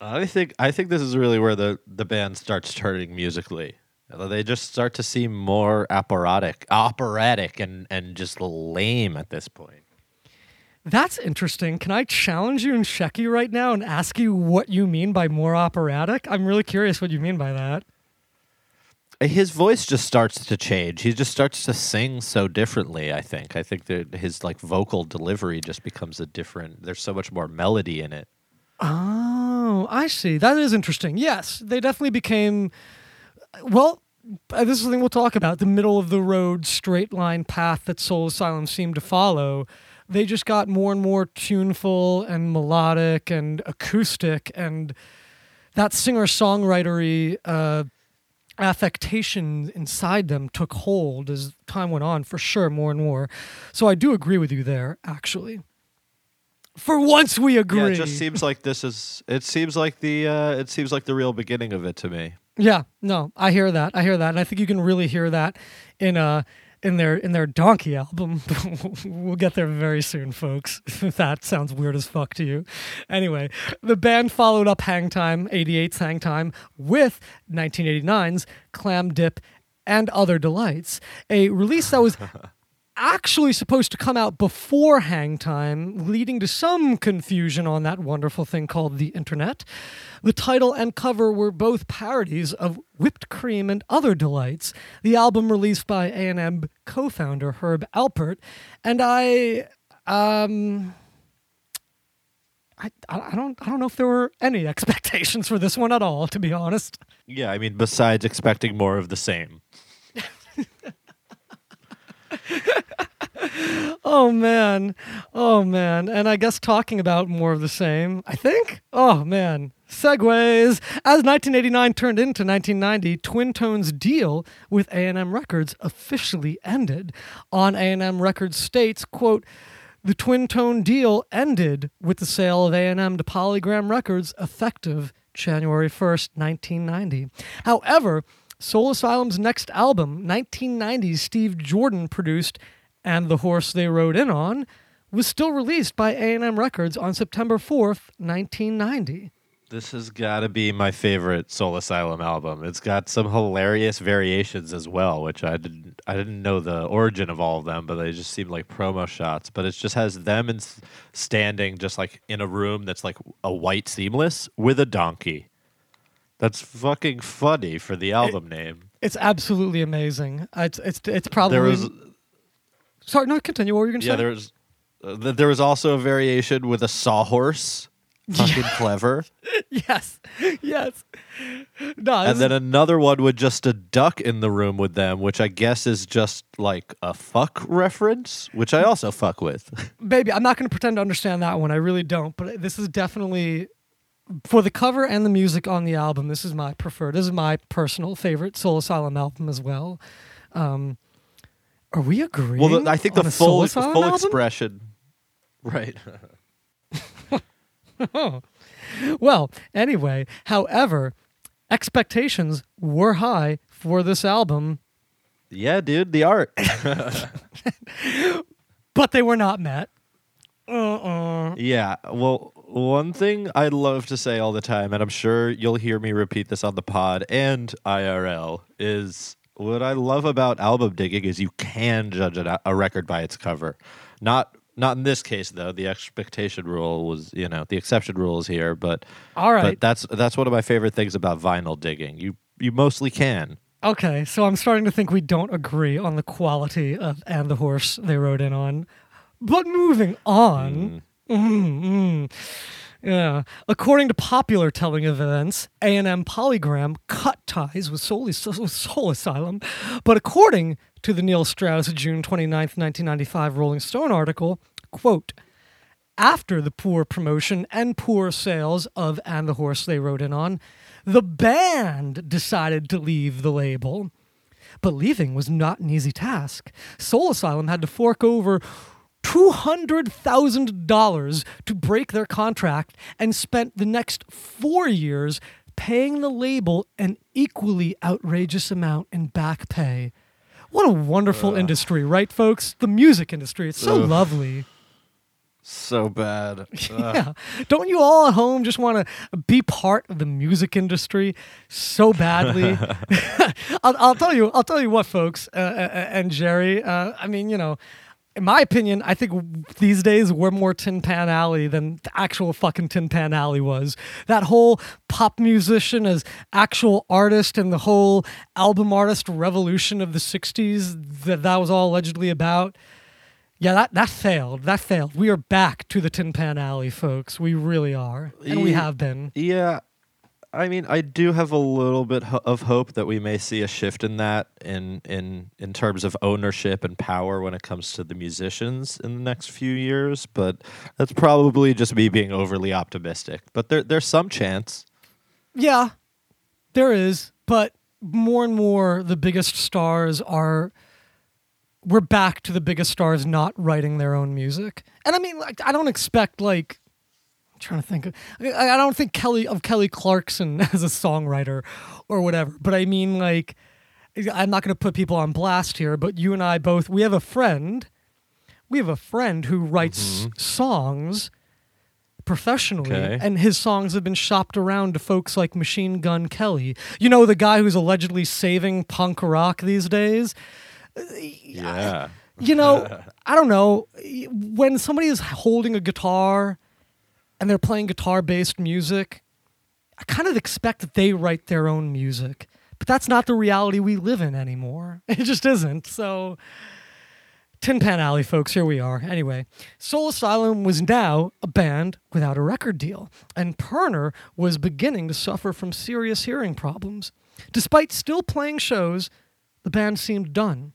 I think I think this is really where the the band starts turning musically. They just start to seem more operatic, operatic, and and just lame at this point. That's interesting. Can I challenge you and check you right now and ask you what you mean by more operatic? I'm really curious what you mean by that. His voice just starts to change. He just starts to sing so differently. I think. I think that his like vocal delivery just becomes a different. There's so much more melody in it. Oh, I see. That is interesting. Yes, they definitely became. Well, uh, this is the thing we'll talk about the middle of the road, straight line path that Soul Asylum seemed to follow. They just got more and more tuneful and melodic and acoustic, and that singer songwritery uh, affectation inside them took hold as time went on, for sure, more and more. So I do agree with you there, actually. For once, we agree. Yeah, it just seems like this is. It seems like the. Uh, it seems like the real beginning of it to me. Yeah, no, I hear that. I hear that, and I think you can really hear that in uh in their in their Donkey album. we'll get there very soon, folks. That sounds weird as fuck to you. Anyway, the band followed up Hang Time, 88's Hang Time, with 1989's Clam Dip and Other Delights, a release that was actually supposed to come out before Hang Time, leading to some confusion on that wonderful thing called the internet. The title and cover were both parodies of Whipped Cream and Other Delights, the album released by A&M co-founder Herb Alpert, and I um I, I I don't I don't know if there were any expectations for this one at all, to be honest. Yeah, I mean, besides expecting more of the same. Oh man. Oh man. And I guess talking about more of the same, I think. Oh man. Segways. As 1989 turned into 1990, Twin Tone's deal with A&M Records officially ended. On A&M Records states, quote, the Twin Tone deal ended with the sale of A&M to Polygram Records effective January 1st, 1990. However, Soul Asylum's next album, 1990's Steve Jordan produced and The Horse They Rode In On, was still released by A&M Records on September 4th, 1990. This has got to be my favorite Soul Asylum album. It's got some hilarious variations as well, which I didn't I didn't know the origin of all of them, but they just seemed like promo shots. But it just has them s- standing just like in a room that's like a white seamless with a donkey. That's fucking funny for the album name. It's absolutely amazing. It's it's it's probably There was sorry. No, continue. What were you gonna yeah, say? there was uh, th- there was also a variation with a sawhorse. Fucking clever. yes, yes. No, and then another one with just a duck in the room with them, which I guess is just like a fuck reference, which I also fuck with. baby, I'm not going to pretend to understand that one. I really don't. But this is definitely for the cover and the music on the album. This is my preferred. This is my personal favorite Soul Asylum album as well. Um, are we agreeing? well, the, I think the on a Soul full full album? expression, right? Well, anyway, however, expectations were high for this album, yeah, dude, the art. but they were not met. Uh-uh. yeah. Well, one thing I love to say all the time, and I'm sure you'll hear me repeat this on the pod and IRL, is what I love about album digging is you can judge a, record by its cover. Not not in this case though. The expectation rule was, you know, the exception rule is here, but All right. But that's that's one of my favorite things about vinyl digging. You you mostly can. Okay, so I'm starting to think we don't agree on the quality of and the horse they rode in on. But moving on. Mm, mm. Yeah. According to popular telling of events, A&M Polygram cut ties with Soul, Soul Asylum. But according to the Neil Strauss June 29th, 1995 Rolling Stone article, quote, after the poor promotion and poor sales of And the Horse They Rode In On, the band decided to leave the label. But leaving was not an easy task. Soul Asylum had to fork over $200,000 to break their contract and spent the next four years paying the label an equally outrageous amount in back pay. What a wonderful industry, right, folks? The music industry. It's so Ugh. lovely. So bad. Ugh. Yeah. Don't you all at home just want to be part of the music industry so badly? I'll, I'll tell you. I'll tell you what, folks, uh, uh, and Jerry. Uh, I mean, you know, in my opinion, I think these days we're more Tin Pan Alley than the actual fucking Tin Pan Alley was. That whole pop musician as actual artist and the whole album artist revolution of the '60s that that was all allegedly about. Yeah, that, that failed. That failed. We are back to the Tin Pan Alley, folks. We really are. And we have been. Yeah, I mean, I do have a little bit ho- of hope that we may see a shift in that in in in terms of ownership and power when it comes to the musicians in the next few years. But that's probably just me being overly optimistic. But there there's some chance. Yeah, there is. But more and more, the biggest stars are. We're back to the biggest stars not writing their own music. And I mean, like, I don't expect, like, I'm trying to think. I, I don't think Kelly of Kelly Clarkson as a songwriter or whatever. But I mean, like, I'm not going to put people on blast here, but you and I both, we have a friend. We have a friend who writes mm-hmm. songs professionally, Okay. and his songs have been shopped around to folks like Machine Gun Kelly. You know, the guy who's allegedly saving punk rock these days? Yeah. you know, I don't know. When somebody is holding a guitar and they're playing guitar based music, I kind of expect that they write their own music. But that's not the reality we live in anymore. It just isn't. So, Tin Pan Alley, folks, here we are. Anyway, Soul Asylum was now a band without a record deal, and Pirner was beginning to suffer from serious hearing problems. Despite still playing shows, the band seemed done.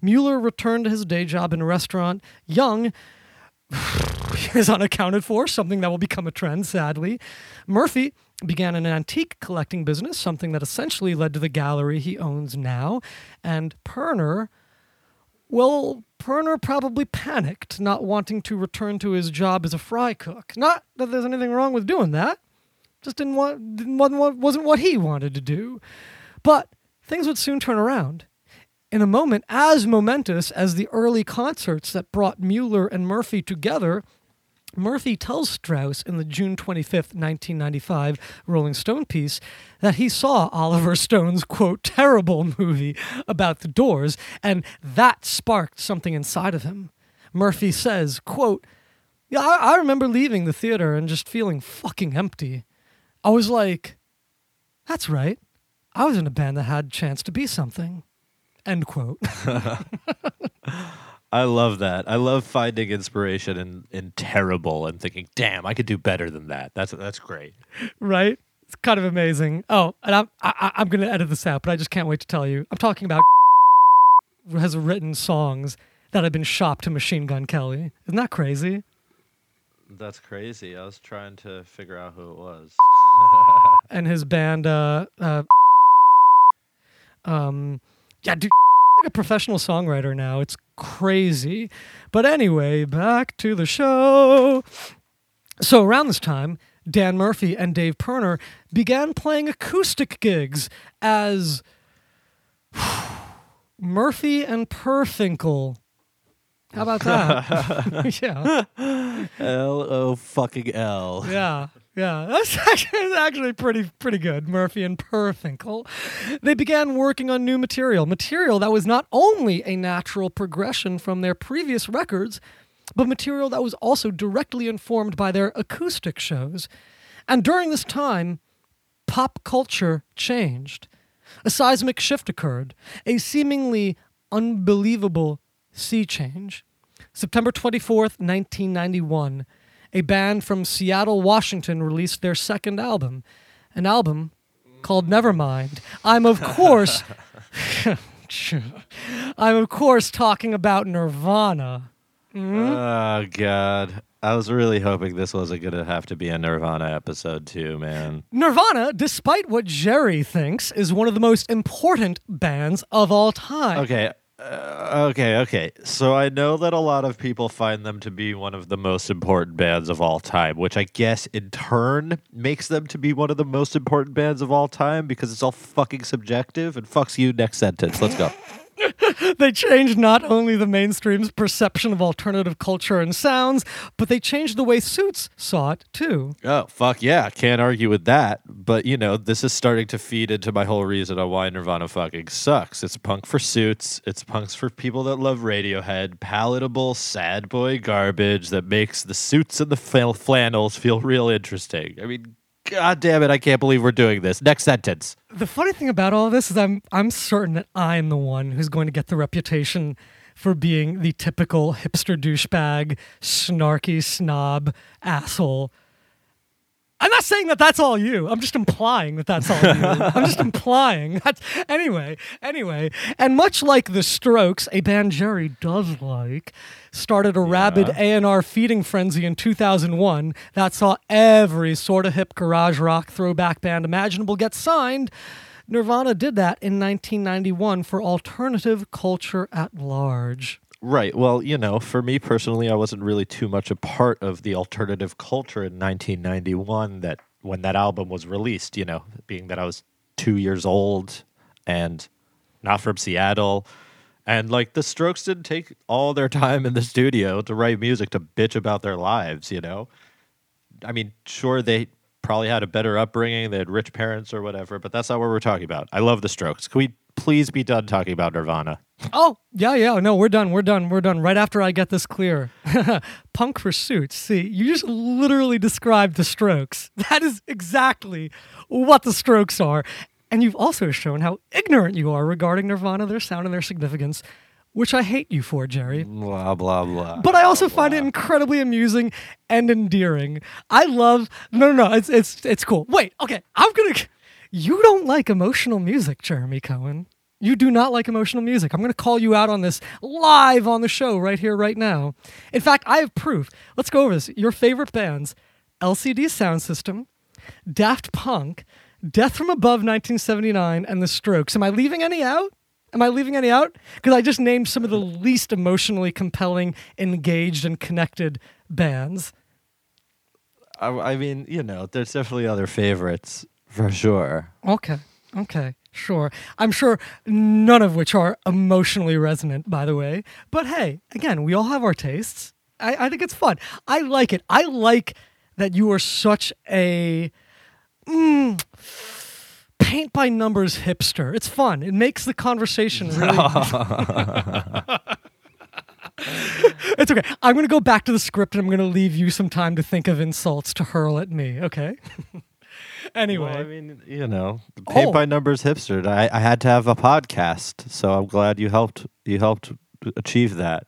Mueller returned to his day job in a restaurant. Young is unaccounted for, something that will become a trend, sadly. Murphy began an antique collecting business, something that essentially led to the gallery he owns now. And Pirner, well, Pirner probably panicked, not wanting to return to his job as a fry cook. Not that there's anything wrong with doing that, just didn't want, didn't, wasn't, what- wasn't what he wanted to do. But things would soon turn around. In a moment as momentous as the early concerts that brought Mueller and Murphy together, Murphy tells Strauss in the June 25th, 1995 Rolling Stone piece that he saw Oliver Stone's, quote, terrible movie about the doors, and that sparked something inside of him. Murphy says, quote, yeah, I, I remember leaving the theater and just feeling fucking empty. I was like, that's right. I was in a band that had a chance to be something. End quote. I love that. I love finding inspiration in, in terrible and thinking, damn, I could do better than that. That's that's great. right? It's kind of amazing. Oh, and I'm I, I'm going to edit this out, but I just can't wait to tell you. I'm talking about has written songs that have been shopped to Machine Gun Kelly. Isn't that crazy? That's crazy. I was trying to figure out who it was. And his band, uh, uh, um, yeah, dude, like a professional songwriter now. It's crazy. But anyway, back to the show. So around this time, Dan Murphy and Dave Pirner began playing acoustic gigs as Murphy and Perfinkel. How about that? yeah, L O fucking L. yeah, yeah. That's actually, actually pretty pretty good. Murphy and Perfinkel. They began working on new material, material that was not only a natural progression from their previous records, but material that was also directly informed by their acoustic shows. And during this time, pop culture changed. A seismic shift occurred, a seemingly unbelievable sea change. September 24th, 1991, a band from Seattle, Washington released their second album, an album called Nevermind. I'm, of course, I'm, of course, talking about Nirvana. Mm-hmm. Oh God. I was really hoping this wasn't gonna have to be a Nirvana episode too, man. Nirvana, despite what Jerry thinks, is one of the most important bands of all time. Okay. Uh, okay, okay. So I know that a lot of people find them to be one of the most important bands of all time, which I guess in turn makes them to be one of the most important bands of all time because it's all fucking subjective and fucks you next sentence. Let's go. They changed not only the mainstream's perception of alternative culture and sounds, but they changed the way Suits saw it too. Oh, fuck yeah. Can't argue with that. But, you know, this is starting to feed into my whole reason on why Nirvana fucking sucks. It's punk for suits, it's punks for people that love Radiohead, palatable, sad boy garbage that makes the suits and the flannels feel real interesting. I mean, god damn it, I can't believe we're doing this. Next sentence. The funny thing about all this is I'm I'm certain that I'm the one who's going to get the reputation for being the typical hipster douchebag, snarky snob asshole. I'm not saying that that's all you. I'm just implying that that's all you. I'm just implying that. Anyway, anyway, and much like the Strokes, a band Jerry does like, started a rabid A&R feeding frenzy in 2001 that saw every sort of hip garage rock throwback band imaginable get signed. Nirvana did that in 1991 for alternative culture at large. Right. Well, you know, for me personally, I wasn't really too much a part of the alternative culture in 1991 that when that album was released, you know, being that I was 2 years old and not from Seattle and like the Strokes didn't take all their time in the studio to write music to bitch about their lives, you know. I mean, sure they probably had a better upbringing, they had rich parents or whatever, but that's not what we're talking about. I love the Strokes. Can we please be done talking about Nirvana? Oh, yeah, yeah. No, we're done. We're done. We're done. Right after I get this clear. Punk for suits. See, you just literally described the strokes. That is exactly what the strokes are. And you've also shown how ignorant you are regarding Nirvana, their sound, and their significance, which I hate you for, Jerry. Blah blah blah. But I also find it incredibly amusing and endearing. I love no no no, it's it's it's cool. Wait, okay, I'm gonna you don't like emotional music, Jeremy Cohen. You do not like emotional music. I'm going to call you out on this live on the show right here, right now. In fact, I have proof. Let's go over this. Your favorite bands LCD Sound System, Daft Punk, Death from Above 1979, and The Strokes. Am I leaving any out? Am I leaving any out? Because I just named some of the least emotionally compelling, engaged, and connected bands. I, I mean, you know, there's definitely other favorites for sure. Okay. Okay. Sure. I'm sure none of which are emotionally resonant, by the way. But hey, again, we all have our tastes. I, I think it's fun. I like it. I like that you are such a mm, paint by numbers hipster. It's fun. It makes the conversation really. it's okay. I'm going to go back to the script and I'm going to leave you some time to think of insults to hurl at me. Okay. anyway, Well, I mean, you know, paint Oh. by numbers hipster. I, I had to have a podcast, so I'm glad you helped. You helped achieve that.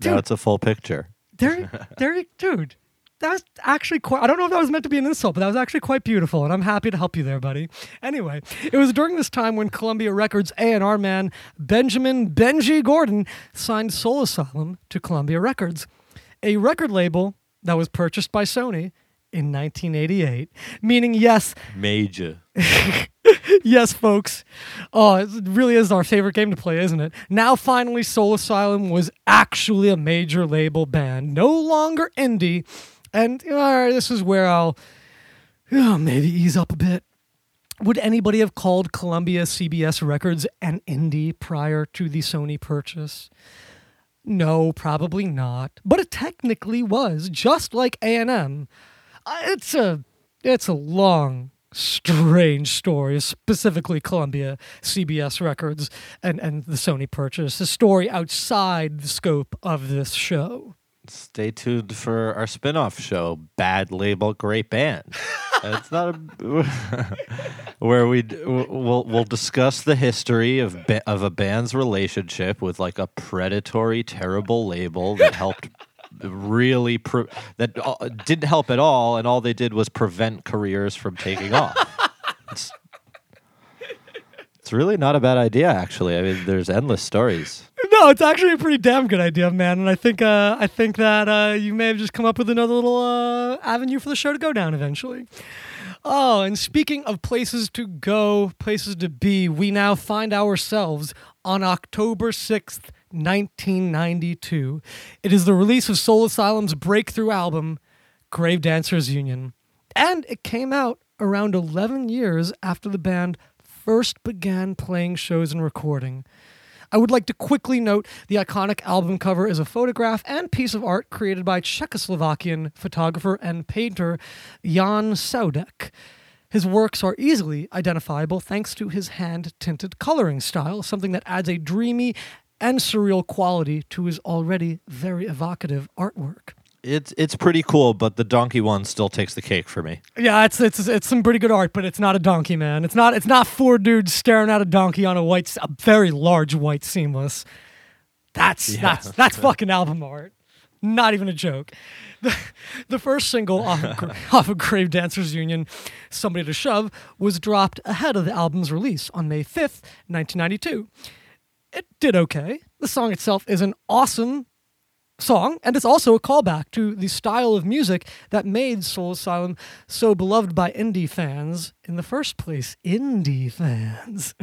Dude. Now it's a full picture. there, there, dude. That was actually quite. I don't know if that was meant to be an insult, but that was actually quite beautiful, and I'm happy to help you there, buddy. Anyway, it was during this time when Columbia Records A&R man Benjamin Benji Gordon signed Soul Asylum to Columbia Records, a record label that was purchased by Sony in 1988. Meaning, yes, Major. yes, folks. Oh, it really is our favorite game to play, isn't it? Now, finally, Soul Asylum was actually a major label band, no longer indie. And all right, this is where I'll oh, maybe ease up a bit. Would anybody have called Columbia CBS Records an indie prior to the Sony purchase? No, probably not. But it technically was, just like A&M. It's a it's a long, strange story, specifically Columbia CBS Records and, and the Sony purchase. A story outside the scope of this show. Stay tuned for our spin-off show, Bad Label, Great Band. It's not a, where we we'll we'll discuss the history of of a band's relationship with like a predatory, terrible label that helped really that uh, didn't help at all, and all they did was prevent careers from taking off. It's, it's really not a bad idea, actually. I mean, there's endless stories. No, it's actually a pretty damn good idea, man. And I think uh, I think that uh, you may have just come up with another little uh, avenue for the show to go down eventually. Oh, and speaking of places to go, places to be, we now find ourselves on October 6th, 1992. It is the release of Soul Asylum's breakthrough album, Grave Dancers Union. And it came out around 11 years after the band first began playing shows and recording. I would like to quickly note the iconic album cover is a photograph and piece of art created by Czechoslovakian photographer and painter Jan Saudek. His works are easily identifiable thanks to his hand tinted coloring style, something that adds a dreamy and surreal quality to his already very evocative artwork. It's it's pretty cool, but the donkey one still takes the cake for me. Yeah, it's it's it's some pretty good art, but it's not a donkey, man. It's not it's not four dudes staring at a donkey on a white, a very large white seamless. That's Yeah. that's that's fucking album art. Not even a joke. The, the first single off of, off of Grave Dancers Union, "Somebody to Shove," was dropped ahead of the album's release on May fifth, nineteen ninety two. It did okay. The song itself is an awesome song, and it's also a callback to the style of music that made Soul Asylum so beloved by indie fans in the first place. Indie fans.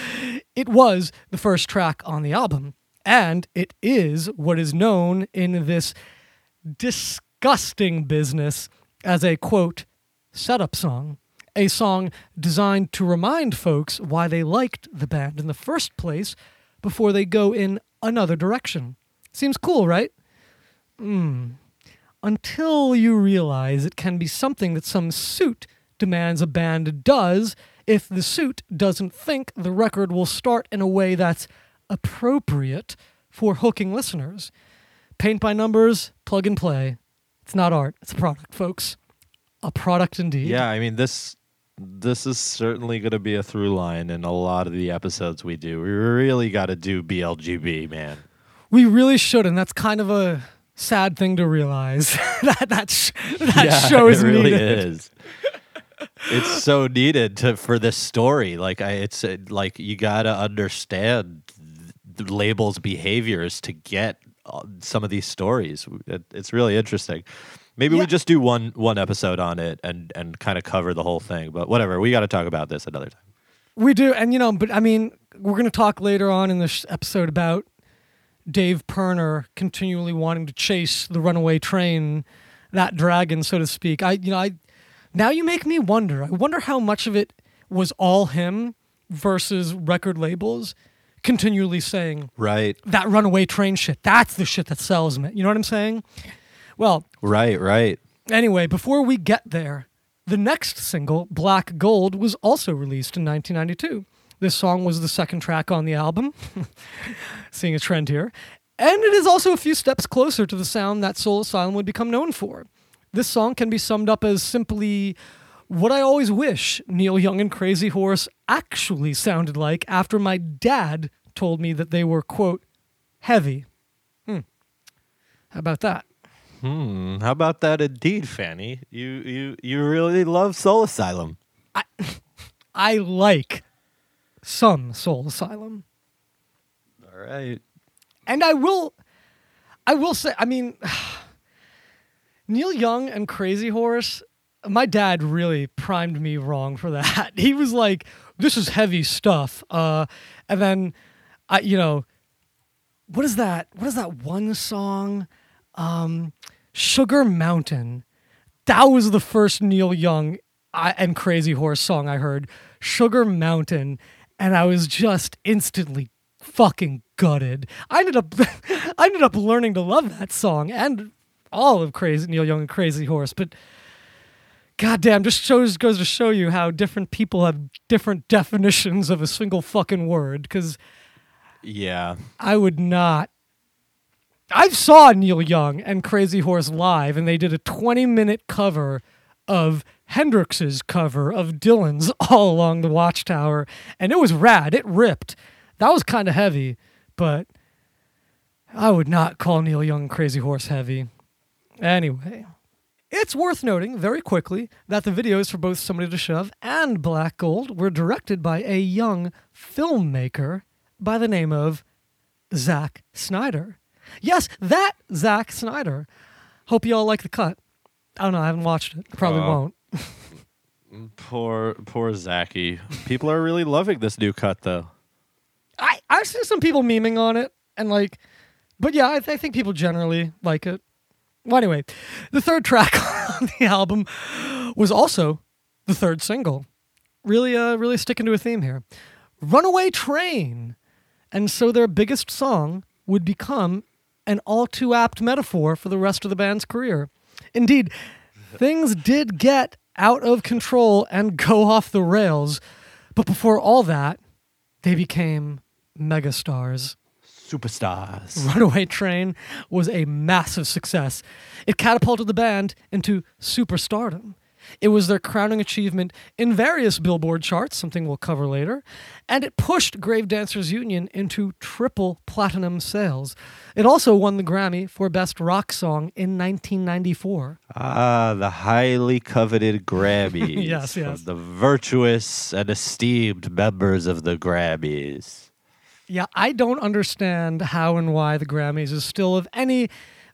it was the first track on the album, and it is what is known in this disgusting business as a quote, setup song. A song designed to remind folks why they liked the band in the first place before they go in another direction. Seems cool, right? Hmm. until you realize it can be something that some suit demands a band does if the suit doesn't think the record will start in a way that's appropriate for hooking listeners. Paint by numbers, plug and play. It's not art, it's a product, folks. A product indeed. Yeah, I mean this this is certainly going to be a through line in a lot of the episodes we do. We really got to do BLGB, man. We really should, and that's kind of a sad thing to realize. that that, sh- that yeah, show is it really needed. is. It's so needed to for this story. Like I, it's uh, like you got to understand the labels' behaviors to get uh, some of these stories. It, it's really interesting. Maybe Yeah. we just do one one episode on it and and kind of cover the whole thing. But whatever, we got to talk about this another time. We do, and you know, but I mean, we're going to talk later on in this episode about Dave Pirner continually wanting to chase the runaway train, that dragon, so to speak. I, you know, I now you make me wonder. I wonder how much of it was all him versus record labels, continually saying Right. that runaway train shit. That's the shit that sells me. You know what I'm saying? Well, Right. Right. Anyway, before we get there, the next single, Black Gold, was also released in 1992. This song was the second track on the album, seeing a trend here. And it is also a few steps closer to the sound that Soul Asylum would become known for. This song can be summed up as simply what I always wish Neil Young and Crazy Horse actually sounded like after my dad told me that they were, quote, heavy. Hmm. How about that? Hmm. How about that, indeed, Fanny? You you you really love Soul Asylum. I I like some Soul Asylum. All right. And I will I will say, I mean Neil Young and Crazy Horse, my dad really primed me wrong for that. He was like, this is heavy stuff. Uh and then I you know what is that? What is that one song? Um Sugar Mountain. That was the first Neil Young and Crazy Horse song I heard. Sugar Mountain. And I was just instantly fucking gutted. I ended up I ended up learning to love that song and all of Crazy Neil Young and Crazy Horse, but goddamn, just shows goes to show you how different people have different definitions of a single fucking word. Because Yeah. I would not. I saw Neil Young and Crazy Horse live, and they did a 20 minute cover of Hendrix's cover of Dylan's All Along the Watchtower, and it was rad. It ripped. That was kind of heavy, but I would not call Neil Young Crazy Horse heavy. Anyway, it's worth noting very quickly that the videos for both Somebody to Shove and Black Gold were directed by a young filmmaker by the name of Zack Snyder. Yes, that Zack Snyder. Hope you all like the cut. I don't know. I haven't watched it. Probably Oh. won't. Poor poor Zachy. People are really loving this new cut though. I I've seen some people memeing on it, and like, but yeah, I, th- I think people generally like it. Well, anyway, the third track on the album was also the third single. Really, uh, really sticking to a theme here. "Runaway Train," and so their biggest song would become an all too apt metaphor for the rest of the band's career. Indeed, things did get out of control and go off the rails, but before all that, they became megastars. Superstars. Runaway Train was a massive success. It catapulted the band into superstardom. It was their crowning achievement in various Billboard charts, something we'll cover later, and it pushed Grave Dancers Union into triple platinum sales. It also won the Grammy for Best Rock Song in 1994. Ah, the highly coveted Grammys. Yes, yes. The virtuous and esteemed members of the Grammys. Yeah, I don't understand how and why the Grammys is still of any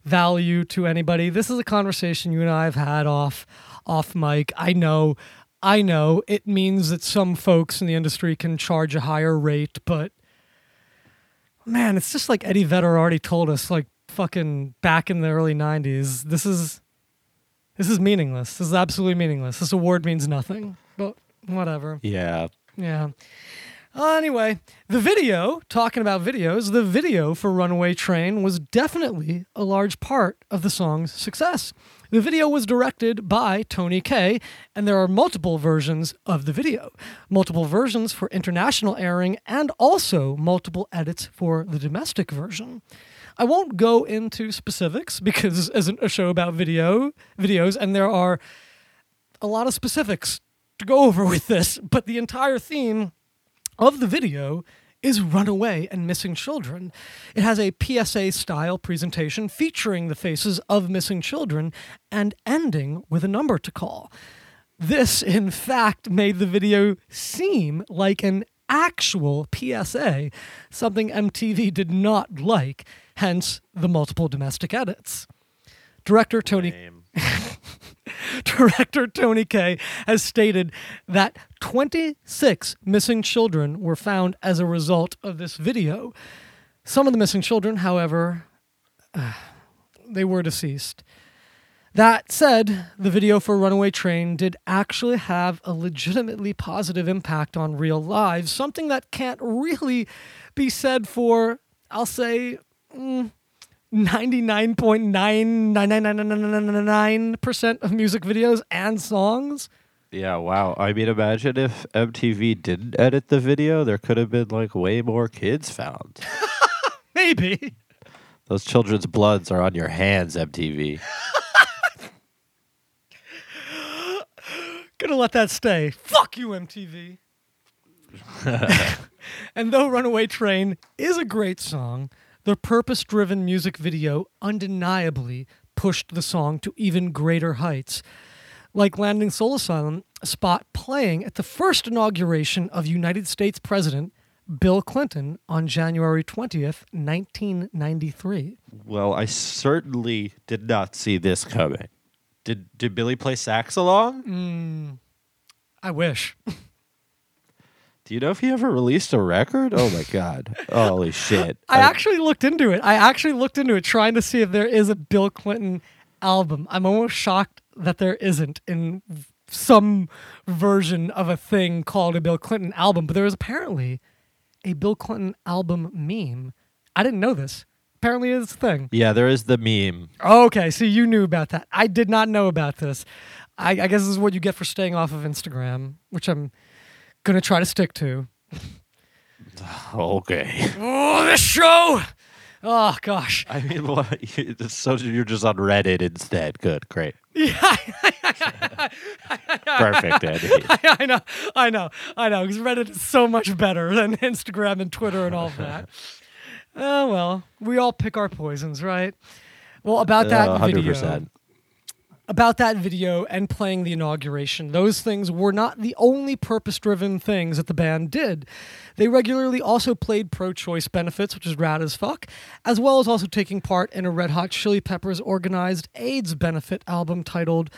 value to anybody. This is a conversation you and I have had off off mic. I know, I know it means that some folks in the industry can charge a higher rate, but man, it's just like Eddie Vedder already told us like fucking back in the early 90s. This is this is meaningless. This is absolutely meaningless. This award means nothing. But whatever. Yeah. Yeah. Anyway, the video, talking about videos, the video for Runaway Train was definitely a large part of the song's success. The video was directed by Tony Kaye, and there are multiple versions of the video. Multiple versions for international airing, and also multiple edits for the domestic version. I won't go into specifics because isn't a show about video videos, and there are a lot of specifics to go over with this, but the entire theme of the video is runaway and missing children. It has a PSA style presentation featuring the faces of missing children and ending with a number to call. This, in fact, made the video seem like an actual PSA, something MTV did not like, hence the multiple domestic edits. Director Tony. Director Tony Kaye has stated that 26 missing children were found as a result of this video. Some of the missing children, however, uh, they were deceased. That said, the video for Runaway Train did actually have a legitimately positive impact on real lives, something that can't really be said for, I'll say, mm, 99.99999% of music videos and songs. Yeah, wow. I mean, imagine if MTV didn't edit the video, there could have been like way more kids found. Maybe. Those children's bloods are on your hands, MTV. Gonna let that stay. Fuck you, MTV. and though Runaway Train is a great song, the purpose driven music video undeniably pushed the song to even greater heights. Like landing Soul Asylum, a spot playing at the first inauguration of United States President Bill Clinton on January 20th, 1993. Well, I certainly did not see this coming. Did did Billy play sax along? Hmm. I wish. Do you know if he ever released a record? Oh my god. Holy shit. I actually looked into it. I actually looked into it trying to see if there is a Bill Clinton album. I'm almost shocked that there isn't in some version of a thing called a Bill Clinton album, but there is apparently a Bill Clinton album meme. I didn't know this. Apparently it's a thing. Yeah, there is the meme. Okay, so you knew about that. I did not know about this. I, I guess this is what you get for staying off of Instagram, which I'm gonna try to stick to. Okay. Oh, this show! Oh gosh. I mean, what? So you're just on Reddit instead. Good, great. Yeah, Perfect, Andy. I know, I know, I know. Because Reddit is so much better than Instagram and Twitter and all of that. Oh well, we all pick our poisons, right? Well, about that Uh, video, 100%. About that video and playing the inauguration, those things were not the only purpose-driven things that the band did. They regularly also played pro-choice benefits, which is rad as fuck, as well as also taking part in a Red Hot Chili Peppers organized AIDS benefit album titled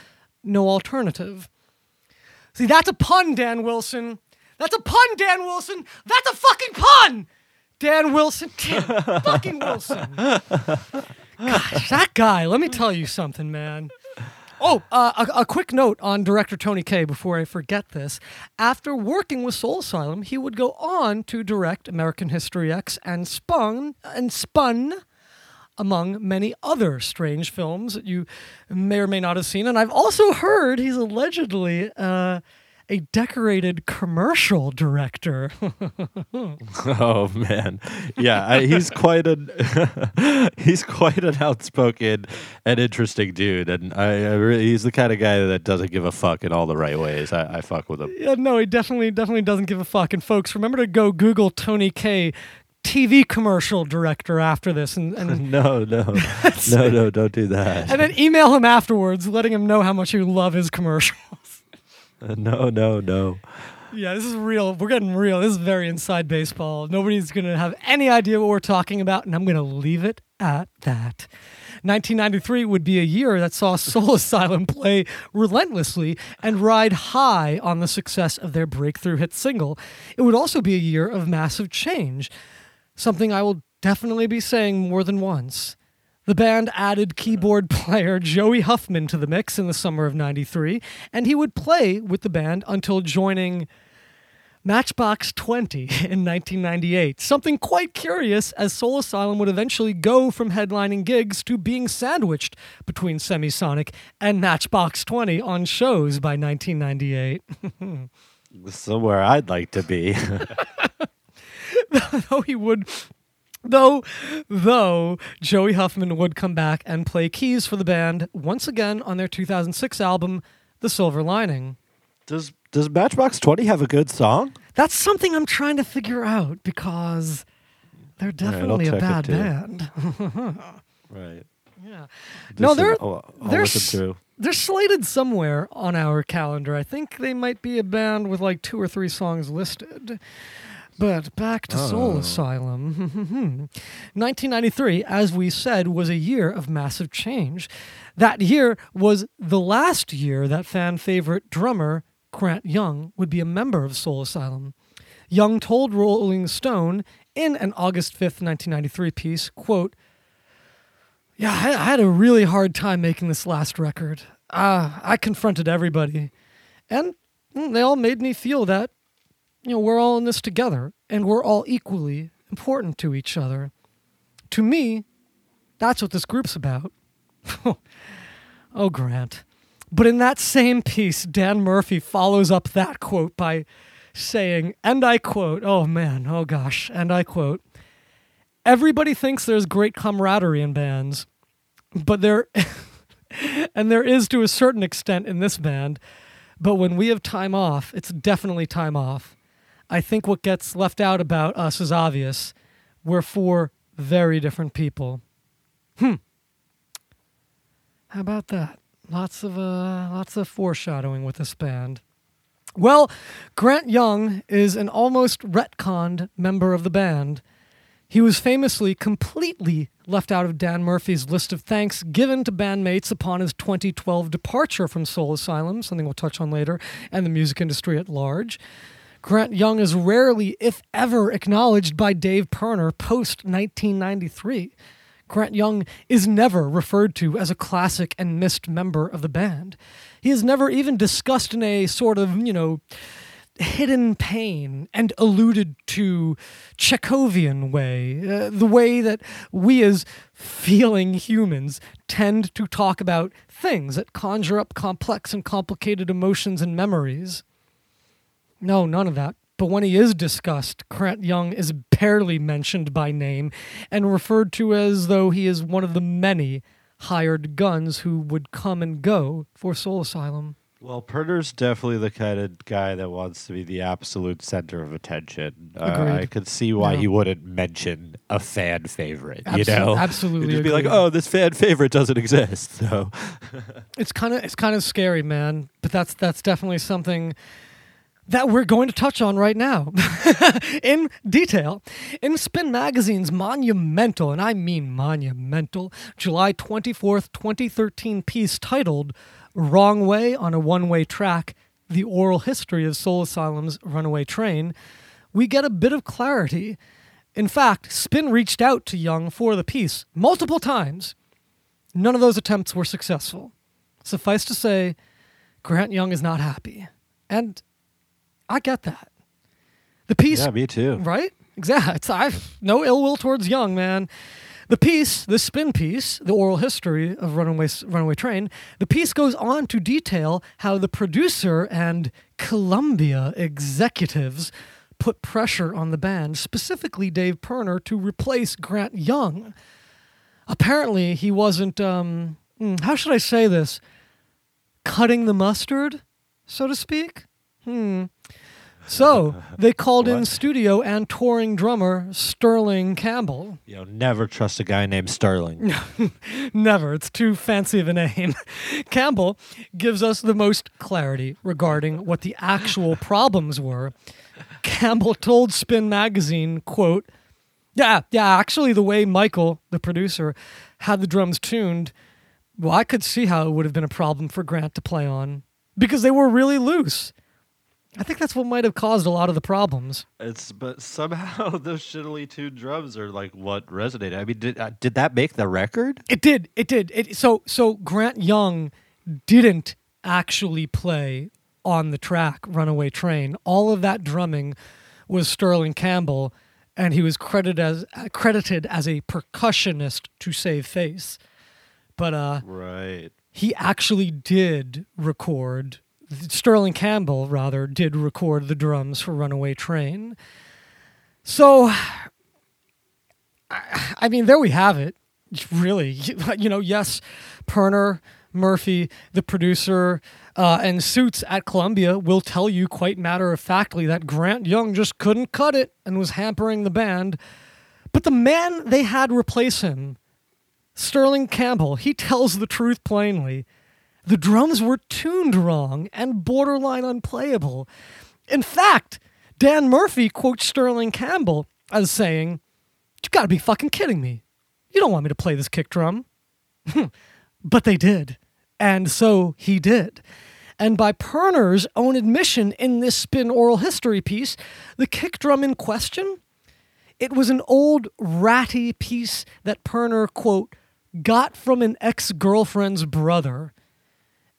"No Alternative." See, that's a pun, Dan Wilson. That's a pun, Dan Wilson. That's a fucking pun. Dan Wilson, Dan fucking Wilson. Gosh, that guy. Let me tell you something, man. Oh, uh, a, a quick note on director Tony Kaye before I forget this. After working with Soul Asylum, he would go on to direct American History X and Spun and Spun among many other strange films that you may or may not have seen. And I've also heard he's allegedly uh, a decorated commercial director. Oh man, yeah, I, he's quite an he's quite an outspoken and interesting dude, and I, I really, he's the kind of guy that doesn't give a fuck in all the right ways. I, I fuck with him. yeah, no, he definitely, definitely doesn't give a fuck. And folks, remember to go Google Tony Kaye TV commercial director after this and, and No, no, no, no, don't do that. and then email him afterwards letting him know how much you love his commercials. No, no, no. Yeah, this is real. We're getting real. This is very inside baseball. Nobody's going to have any idea what we're talking about, and I'm going to leave it at that. 1993 would be a year that saw Soul Asylum play relentlessly and ride high on the success of their breakthrough hit single. It would also be a year of massive change, something I will definitely be saying more than once. The band added keyboard player Joey Huffman to the mix in the summer of 93, and he would play with the band until joining Matchbox 20 in 1998. Something quite curious, as Soul Asylum would eventually go from headlining gigs to being sandwiched between Semisonic and Matchbox 20 on shows by 1998. Somewhere I'd like to be. though he would though though Joey Huffman would come back and play keys for the band once again on their 2006 album The Silver Lining. does Does Matchbox Twenty have a good song? That's something I'm trying to figure out because they're definitely a check it bad too. band. Right. yeah. No, they're I'll, I'll they're listen they're slated somewhere on our calendar. I think they might be a band with like two or three songs listed. But back to Soul Oh. Asylum. 1993, as we said, was a year of massive change. That year was the last year that fan favorite drummer Grant Young would be a member of Soul Asylum. Young told Rolling Stone in an August 5th, 1993 piece, quote, Yeah, I, I had a really hard time making this last record. Uh, I confronted everybody, and mm, they all made me feel that, you know, we're all in this together and we're all equally important to each other. To me, that's what this group's about. oh, Grant. But in that same piece, Dan Murphy follows up that quote by saying, and I quote, oh man, oh gosh, and I quote, everybody thinks there's great camaraderie in bands, but there, and there is to a certain extent in this band, but when we have time off, it's definitely time off. I think what gets left out about us is obvious. We're four very different people. Hmm. How about that? Lots of uh, lots of foreshadowing with this band. Well, Grant Young is an almost retconned member of the band. He was famously completely left out of Dan Murphy's list of thanks given to bandmates upon his 2012 departure from Soul Asylum, something we'll touch on later, and the music industry at large. Grant Young is rarely, if ever, acknowledged by Dave Pirner post 1993. Grant Young is never referred to as a classic and missed member of the band. He is never even discussed in a sort of, you know, hidden pain and alluded to Chekhovian way, uh, the way that we as feeling humans tend to talk about things that conjure up complex and complicated emotions and memories. No, none of that. But when he is discussed, Grant Young is barely mentioned by name and referred to as though he is one of the many hired guns who would come and go for Soul Asylum. Well, Pirner's definitely the kind of guy that wants to be the absolute center of attention. Uh, I could see why he wouldn't mention a fan favorite. Abso- you know, absolutely He'd just be like, "Oh, this fan favorite doesn't exist." So, It's kind of it's kind of scary, man. But that's that's definitely something that we're going to touch on right now in detail. In Spin Magazine's monumental, and I mean monumental, July 24th, 2013 piece titled Wrong Way on a One Way Track The Oral History of Soul Asylum's Runaway Train, we get a bit of clarity. In fact, Spin reached out to Young for the piece multiple times. None of those attempts were successful. Suffice to say, Grant Young is not happy. And I get that. The piece, yeah, me too. right? Exactly. I've no ill will towards Young, man. The piece, the spin piece, the oral history of Runaway, Runaway Train, the piece goes on to detail how the producer and Columbia executives put pressure on the band, specifically Dave Pirner, to replace Grant Young. Apparently, he wasn't, um, hmm, how should I say this? Cutting the mustard, so to speak? Hmm. So they called in studio and touring drummer Sterling Campbell. You know, never trust a guy named Sterling. Never, it's too fancy of a name. Campbell gives us the most clarity regarding what the actual problems were. Campbell told Spin Magazine, quote, Yeah, yeah, actually the way Michael, the producer, had the drums tuned, well, I could see how it would have been a problem for Grant to play on. Because they were really loose. I think that's what might have caused a lot of the problems. It's but somehow those shittily tuned drums are like what resonated. I mean, did uh, did that make the record? It did. It did. It, so so Grant Young didn't actually play on the track Runaway Train. All of that drumming was Sterling Campbell, and he was credited as credited as a percussionist to save face. But uh, Right. he actually did record. Sterling Campbell, rather, did record the drums for Runaway Train. So, I, mean, there we have it. Really, you know, yes, Pirner, Murphy, the producer, uh, and Suits at Columbia will tell you quite matter of factly that Grant Young just couldn't cut it and was hampering the band. But the man they had replace him, Sterling Campbell, he tells the truth plainly. The drums were tuned wrong and borderline unplayable. In fact, Dan Murphy quotes Sterling Campbell as saying, You gotta be fucking kidding me. You don't want me to play this kick drum. Hmm. but they did. And so he did. And by Pirner's own admission in this spin oral history piece, the kick drum in question, it was an old ratty piece that Pirner, quote, got from an ex girlfriend's brother,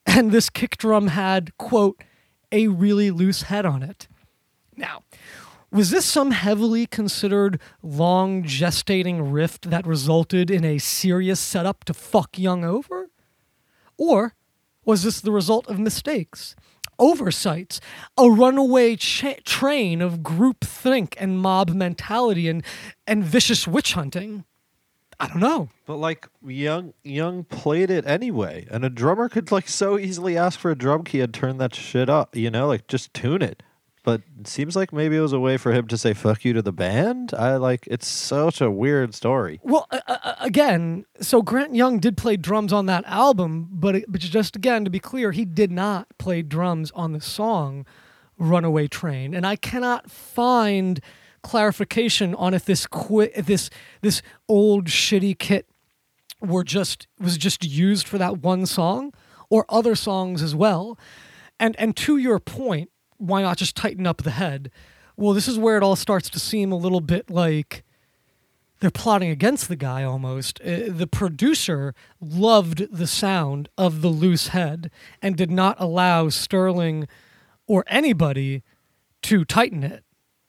and this kick drum had, quote, a really loose head on it. Now, was this some heavily considered long gestating rift that resulted in a serious setup to fuck Young over? Or was this the result of mistakes, oversights, a runaway cha- train of groupthink and mob mentality and, and vicious witch hunting? I don't know. But like Young Young played it anyway, and a drummer could like so easily ask for a drum key and turn that shit up, you know, like just tune it. But it seems like maybe it was a way for him to say "fuck you" to the band. I like it's such a weird story. Well, uh, uh, again, so Grant Young did play drums on that album, but it, but just again to be clear, he did not play drums on the song "Runaway Train," and I cannot find clarification on if this qui- this this old shitty kit were just was just used for that one song or other songs as well. And and to your point, why not just tighten up the head? Well, this is where it all starts to seem a little bit like they're plotting against the guy almost. Uh, the producer loved the sound of the loose head and did not allow Sterling or anybody to tighten it.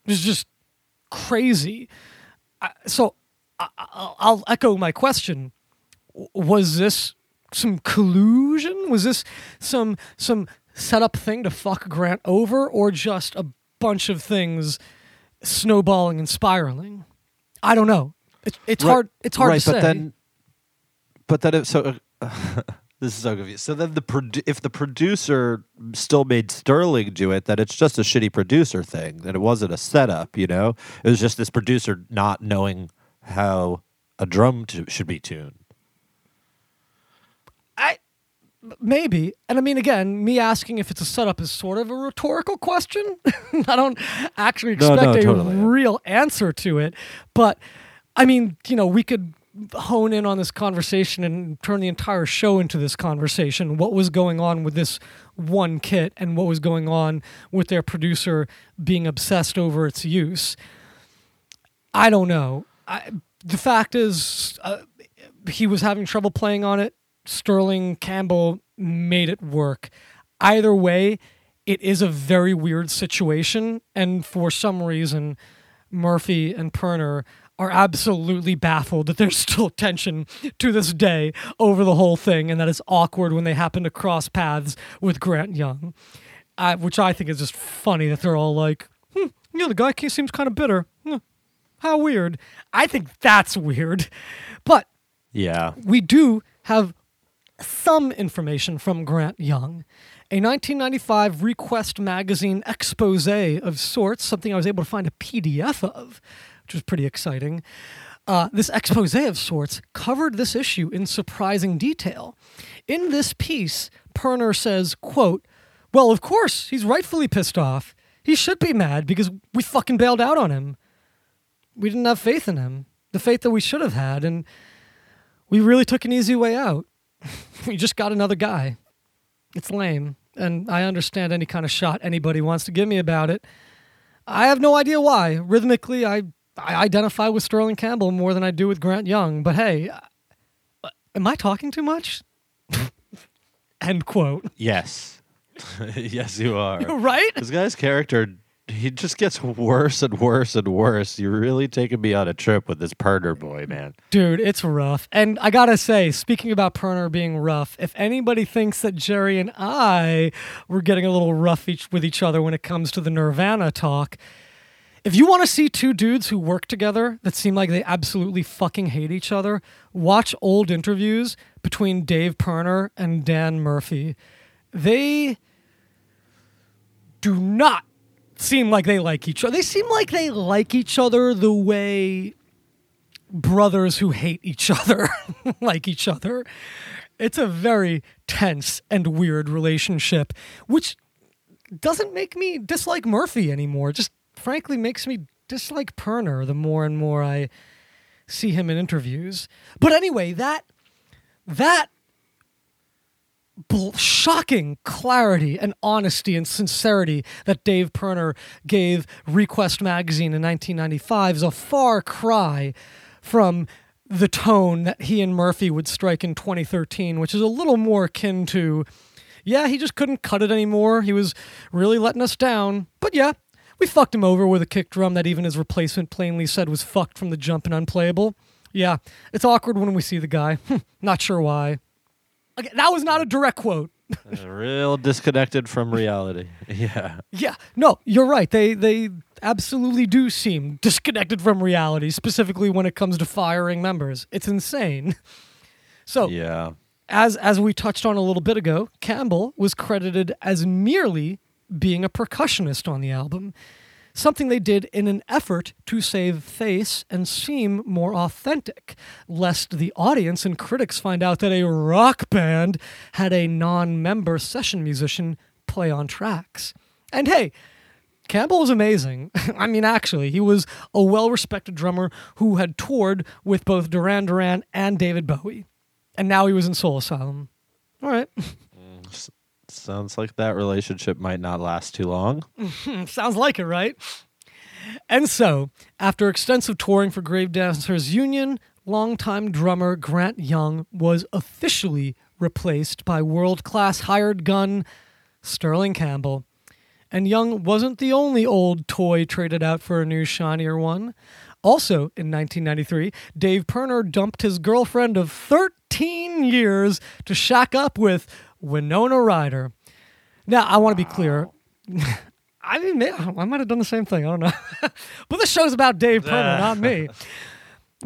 It was just crazy. So I'll I'll echo my question. Was this some collusion? Was this some some setup thing to fuck Grant over, or just a bunch of things snowballing and spiraling? I don't know. It's it's Right- hard. It's hard right, to say. but then, but then it, so uh, this is so confusing. So then the produ- if the producer still made Sterling do it, then it's just a shitty producer thing. That it wasn't a setup. You know, it was just this producer not knowing how a drum t- should be tuned. I maybe, and I mean, again, me asking if it's a setup is sort of a rhetorical question. I don't actually expect no, a totally, yeah. real answer to it, but I mean, you know, we could hone in on this conversation and turn the entire show into this conversation. What was going on with this one kit, and what was going on with their producer being obsessed over its use? I don't know. I, the fact is, uh, he was having trouble playing on it. Sterling Campbell made it work. Either way, it is a very weird situation, and for some reason, Murphy and Pirner are absolutely baffled that there's still tension to this day over the whole thing, and that it's awkward when they happen to cross paths with Grant Young, uh, which I think is just funny that they're all like, hmm, "Yeah, the guy seems kind of bitter." Hmm, how weird. I think that's weird. But Yeah, we do have some information from Grant Young. A 1995 Request magazine expose of sorts, something I was able to find a PDF of, which was pretty exciting. Uh, this expose of sorts covered this issue in surprising detail. In this piece, Pirner says, quote, Well, of course, he's rightfully pissed off. He should be mad because we fucking bailed out on him. We didn't have faith in him, the faith that we should have had, and we really took an easy way out. we just got another guy. It's lame. And I understand any kind of shot anybody wants to give me about it. I have no idea why. Rhythmically, I, I identify with Sterling Campbell more than I do with Grant Young. But hey, uh, am I talking too much? End quote. yes, yes, you are. right? This guy's character, he just gets worse and worse and worse. You're really taking me on a trip with this Pirner boy, man. Dude, it's rough. And I gotta say, speaking about Pirner being rough, if anybody thinks that Jerry and I were getting a little rough each with each other when it comes to the Nirvana talk, if you want to see two dudes who work together that seem like they absolutely fucking hate each other, watch old interviews between Dave Pirner and Dan Murphy. They do not seem like they like each other. They seem like they like each other the way brothers who hate each other like each other. It's a very tense and weird relationship, which doesn't make me dislike Murphy anymore. Just frankly makes me dislike Pirner the more and more I see him in interviews. But anyway, that that bl- shocking clarity and honesty and sincerity that Dave Pirner gave Request magazine in 1995 is a far cry from the tone that he and Murphy would strike in 2013, which is a little more akin to, yeah, he just couldn't cut it anymore. He was really letting us down. But yeah, we fucked him over with a kick drum that even his replacement plainly said was fucked from the jump and unplayable. Yeah, it's awkward when we see the guy. not sure why. Okay, that was not a direct quote. Real disconnected from reality. Yeah. Yeah, no, you're right. They they absolutely do seem disconnected from reality, specifically when it comes to firing members. It's insane. So, Yeah. as as we touched on a little bit ago, Campbell was credited as merely being a percussionist on the album, something they did in an effort to save face and seem more authentic, lest the audience and critics find out that a rock band had a non-member session musician play on tracks. And hey, Campbell was amazing. I mean, actually, he was a well respected drummer who had toured with both Duran Duran and David Bowie. And now he was in Soul Asylum. All right. Sounds like that relationship might not last too long. Sounds like it, right? And so, after extensive touring for Grave Dancers Union, longtime drummer Grant Young was officially replaced by world class hired gun Sterling Campbell. And Young wasn't the only old toy traded out for a new, shinier one. Also, in 1993, Dave Pirner dumped his girlfriend of 13 years to shack up with Winona Ryder. Now, I want to be clear. I may- I might have done the same thing. I don't know. but this show's about Dave Pirner, not me.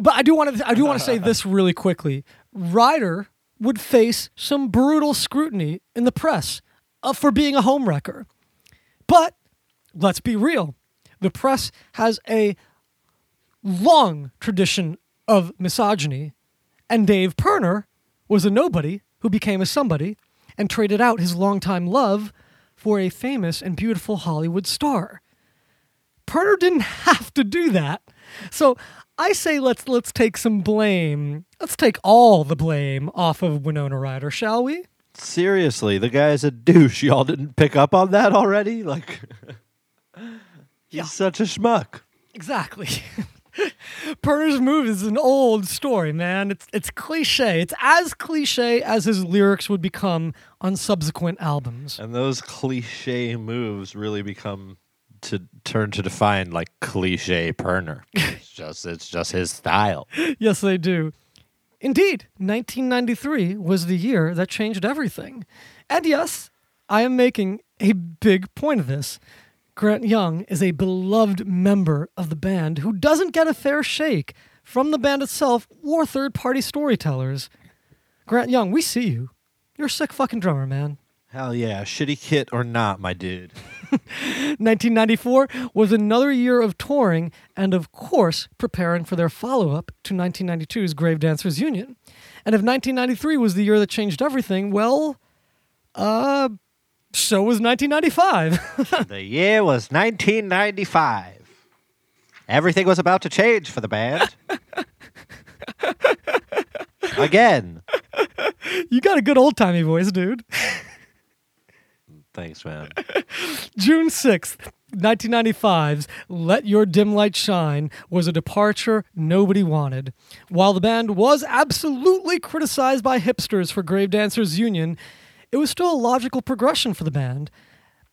But I do want to I do want to say this really quickly. Ryder would face some brutal scrutiny in the press uh, for being a homewrecker. But let's be real. The press has a long tradition of misogyny, and Dave Pirner was a nobody who became a somebody and traded out his longtime love for a famous and beautiful Hollywood star. Pirner didn't have to do that. So I say let's let's take some blame. Let's take all the blame off of Winona Ryder, shall we? Seriously, the guy's a douche. Y'all didn't pick up on that already? Like, he's Yeah. such a schmuck. Exactly. Pirner's move is an old story, man. It's it's cliche. It's as cliche as his lyrics would become on subsequent albums. And those cliche moves really become to turn to define like cliche Pirner. It's just it's just his style. yes, they do. Indeed, 1993 was the year that changed everything. And yes, I am making a big point of this. Grant Young is a beloved member of the band who doesn't get a fair shake from the band itself or third party storytellers. Grant Young, we see you. You're a sick fucking drummer, man. Hell yeah, shitty kit or not, my dude. 1994 was another year of touring and, of course, preparing for their follow up to 1992's Grave Dancers Union. And if 1993 was the year that changed everything, well, uh, so was 1995. the year was 1995. Everything was about to change for the band. Again. you got a good old timey voice, dude. Thanks, man. June 6th, 1995's Let Your Dim Light Shine was a departure nobody wanted. While the band was absolutely criticized by hipsters for Grave Dancers Union, it was still a logical progression for the band.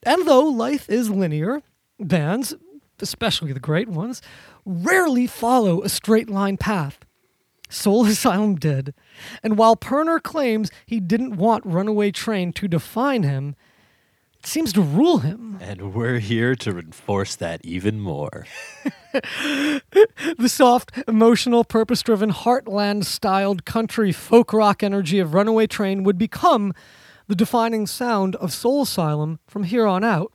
And though life is linear, bands, especially the great ones, rarely follow a straight line path. Soul Asylum did. And while Pirner claims he didn't want Runaway Train to define him, it seems to rule him. And we're here to enforce that even more. The soft, emotional, purpose driven, heartland styled country folk rock energy of Runaway Train would become the defining sound of Soul Asylum from here on out.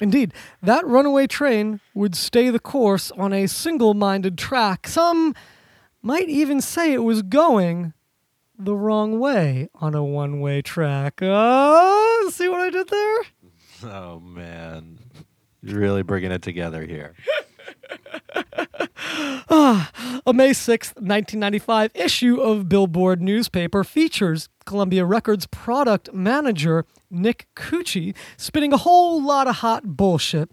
Indeed, that Runaway Train would stay the course on a single minded track. Some might even say it was going the wrong way on a one way track. Oh, see what I did there? Oh, man. You're really bringing it together here. Ah, a May 6th, 1995 issue of Billboard newspaper features Columbia Records product manager Nick Cucci spitting a whole lot of hot bullshit.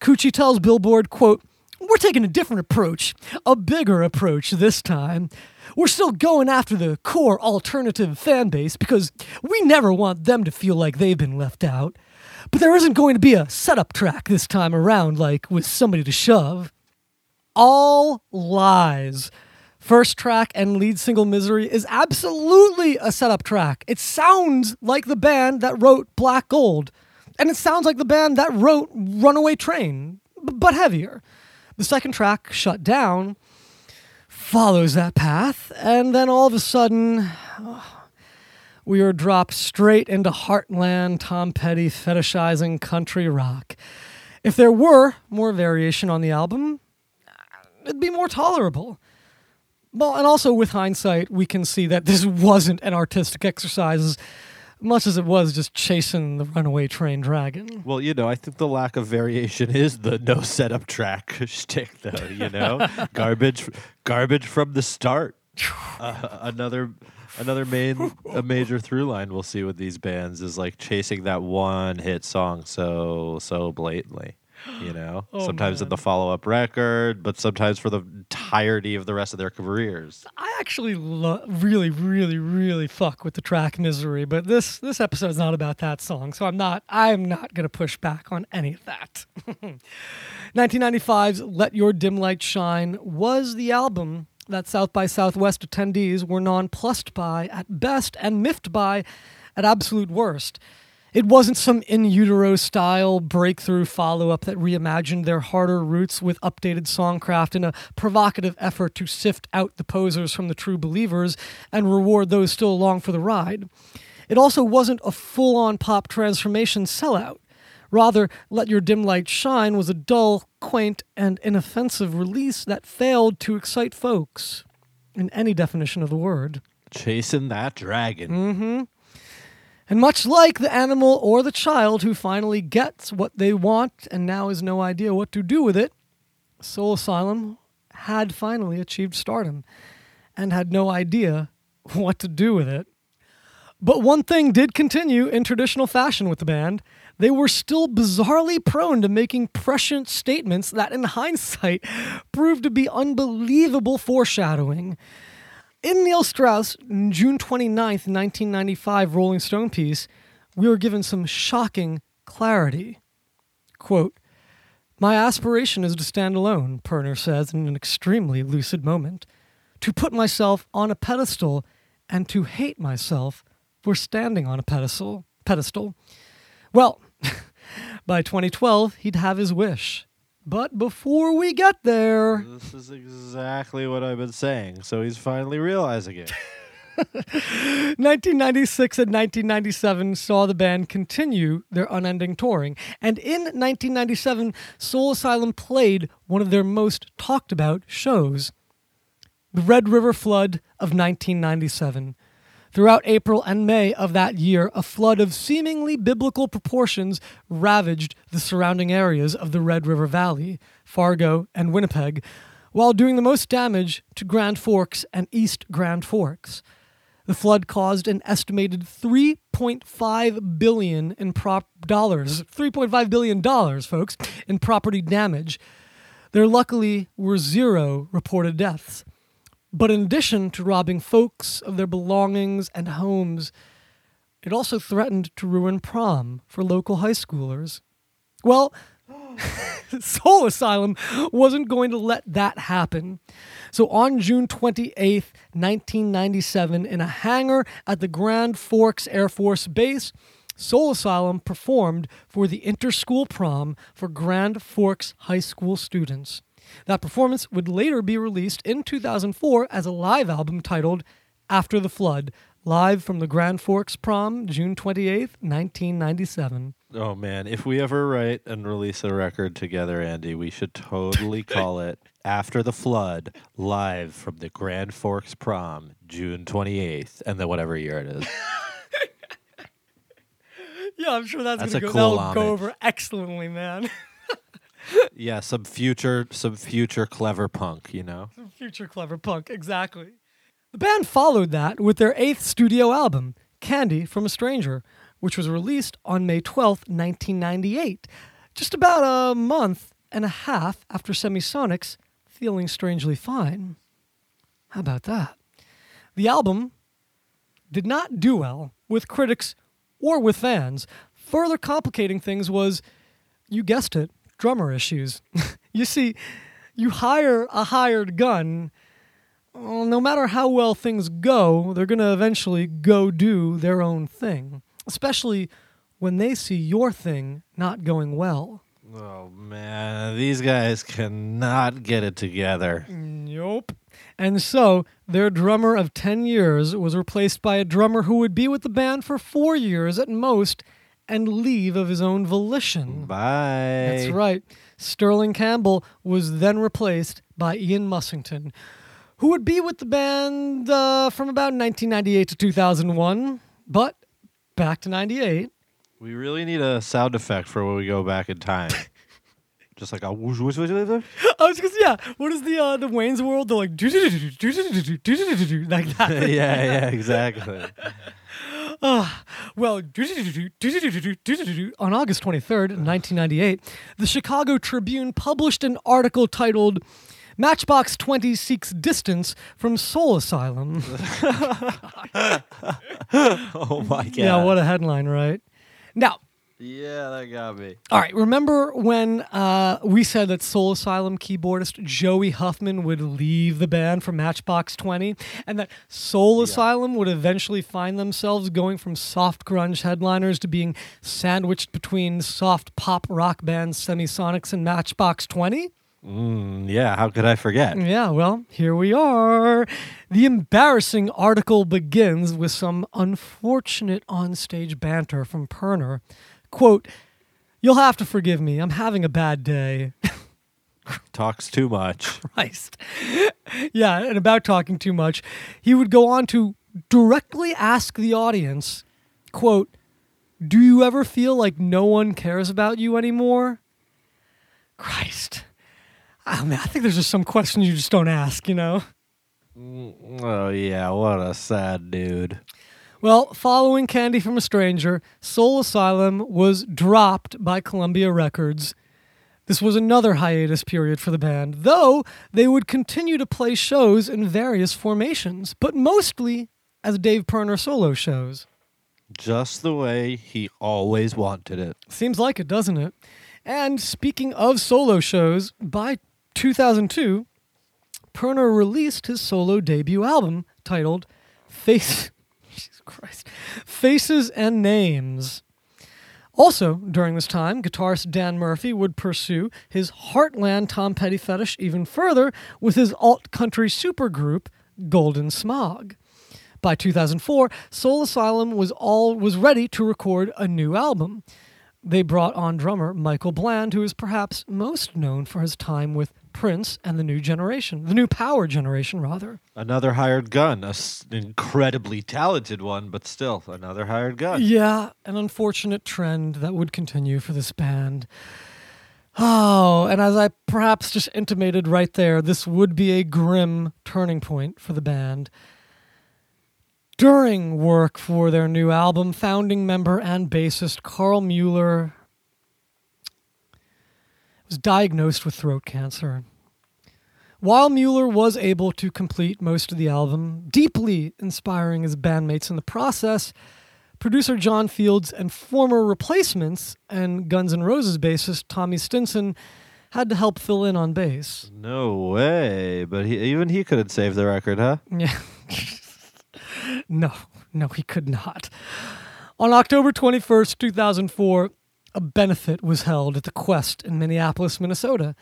Cucci tells Billboard, quote, we're taking a different approach, a bigger approach this time. We're still going after the core alternative fan base because we never want them to feel like they've been left out. But there isn't going to be a setup track this time around, like with somebody to shove. All lies. First track and lead single Misery is absolutely a setup track. It sounds like the band that wrote Black Gold, and it sounds like the band that wrote Runaway Train, but heavier. The second track, Shut Down, follows that path, and then all of a sudden, we are dropped straight into Heartland Tom Petty fetishizing country rock. If there were more variation on the album, it'd be more tolerable. Well, and also with hindsight, we can see that this wasn't an artistic exercise as much as it was just chasing the runaway train dragon. Well, you know, I think the lack of variation is the no setup track shtick, though. You know, garbage, garbage from the start. Uh, another, another main, a major through line we'll see with these bands is like chasing that one hit song so so blatantly. You know, Oh, sometimes in the follow up record, but sometimes for the entirety of the rest of their careers. I actually lo- really, really, really fuck with the track "Misery," but this this episode is not about that song, so I'm not I'm not gonna push back on any of that. 1995's "Let Your Dim Light Shine" was the album that South by Southwest attendees were nonplussed by at best and miffed by at absolute worst. It wasn't some in utero style breakthrough follow up that reimagined their harder roots with updated songcraft in a provocative effort to sift out the posers from the true believers and reward those still along for the ride. It also wasn't a full on pop transformation sellout. Rather, Let Your Dim Light Shine was a dull, quaint, and inoffensive release that failed to excite folks, in any definition of the word. Chasing that dragon. Mm-hmm. And much like the animal or the child who finally gets what they want and now has no idea what to do with it, Soul Asylum had finally achieved stardom and had no idea what to do with it. But one thing did continue in traditional fashion with the band. They were still bizarrely prone to making prescient statements that, in hindsight, proved to be unbelievable foreshadowing. In Neil Strauss' June 29th, 1995 Rolling Stone piece, we were given some shocking clarity. Quote, My aspiration is to stand alone, Pirner says in an extremely lucid moment, to put myself on a pedestal and to hate myself for standing on a pedestal. pedestal. Well, by 2012, he'd have his wish. But before we get there, This is exactly what I've been saying. So he's finally realizing it. 1996 and 1997 saw the band continue their unending touring. And in 1997, Soul Asylum played one of their most talked about shows the Red River Flood of 1997. Throughout April and May of that year, a flood of seemingly biblical proportions ravaged the surrounding areas of the Red River Valley, Fargo, and Winnipeg, while doing the most damage to Grand Forks and East Grand Forks. The flood caused an estimated 3.5 billion in prop dollars, 3.5 billion dollars, folks, in property damage. There luckily were zero reported deaths. But in addition to robbing folks of their belongings and homes, it also threatened to ruin prom for local high schoolers. Well, Soul Asylum wasn't going to let that happen. So on June 28th, 1997, in a hangar at the Grand Forks Air Force Base, Soul Asylum performed for the interschool prom for Grand Forks High School students. That performance would later be released in 2004 as a live album titled After the Flood, live from the Grand Forks prom, June 28th, 1997. Oh man, if we ever write and release a record together, Andy, we should totally call it After the Flood, live from the Grand Forks prom, June 28th, and then whatever year it is. Yeah, I'm sure that's, That's gonna go, cool that'll go over excellently, man. Yeah, some future some future clever punk, you know? Some future clever punk, exactly. The band followed that with their eighth studio album, Candy from a Stranger, which was released on May 12th, 1998, just about a month and a half after Semisonic's Feeling Strangely Fine. How about that? The album did not do well with critics or with fans. Further complicating things was, you guessed it, drummer issues. you see, you hire a hired gun, well, no matter how well things go, they're going to eventually go do their own thing, especially when they see your thing not going well. Oh man, these guys cannot get it together. Nope. And so their drummer of 10 years was replaced by a drummer who would be with the band for four years at most and leave of his own volition. Bye. That's right. Sterling Campbell was then replaced by Ian Mussington, who would be with the band uh, from about 1998 to 2001. But back to 98. We really need a sound effect for when we go back in time. Just like a whoosh, whoosh, whoosh, whoosh. I was just, yeah, what is the uh, the Wayne's World? They're like, like that. yeah, yeah, exactly. Well, on August 23rd, 1998, the Chicago Tribune published an article titled Matchbox 20 Seeks Distance from Soul Asylum. Oh my god. Yeah, what a headline, right? Now, Yeah, that got me. all right, remember when uh, we said that Soul Asylum keyboardist Joey Huffman would leave the band for Matchbox 20 and that Soul Asylum would eventually find themselves going from soft grunge headliners to being sandwiched between soft pop rock bands Semisonics and Matchbox 20? Mm, yeah, how could I forget? Yeah, well, here we are. The embarrassing article begins with some unfortunate onstage banter from Pirner. Quote, You'll have to forgive me. I'm having a bad day. Talks too much. Christ. yeah, and about talking too much, he would go on to directly ask the audience, quote, Do you ever feel like no one cares about you anymore? Christ. Ah, I mean, I think there's just some questions you just don't ask, you know? Mm, oh yeah, what a sad dude. Well, following Candy from a Stranger, Soul Asylum was dropped by Columbia Records. This was another hiatus period for the band, though they would continue to play shows in various formations, but mostly as Dave Pirner solo shows. Just the way he always wanted it. Seems like it, doesn't it? And speaking of solo shows, by 2002, Pirner released his solo debut album titled Face Christ. Faces and Names. Also, during this time, guitarist Dan Murphy would pursue his Heartland Tom Petty fetish even further with his alt country supergroup Golden Smog. By 2004, Soul Asylum was all was ready to record a new album. They brought on drummer Michael Bland, who is perhaps most known for his time with Prince and the New Generation, the New Power Generation, rather. Another hired gun, an incredibly talented one, but still another hired gun. Yeah, an unfortunate trend that would continue for this band. Oh, and as I perhaps just intimated right there, this would be a grim turning point for the band. During work for their new album, founding member and bassist Karl Mueller was diagnosed with throat cancer. While Mueller was able to complete most of the album, deeply inspiring his bandmates in the process, producer John Fields and former replacements and Guns N' Roses bassist Tommy Stinson had to help fill in on bass. No way. But he, even he couldn't save the record, huh? Yeah. no, no, he could not. On October 21st, 2004, a benefit was held at the Quest in Minneapolis, Minnesota.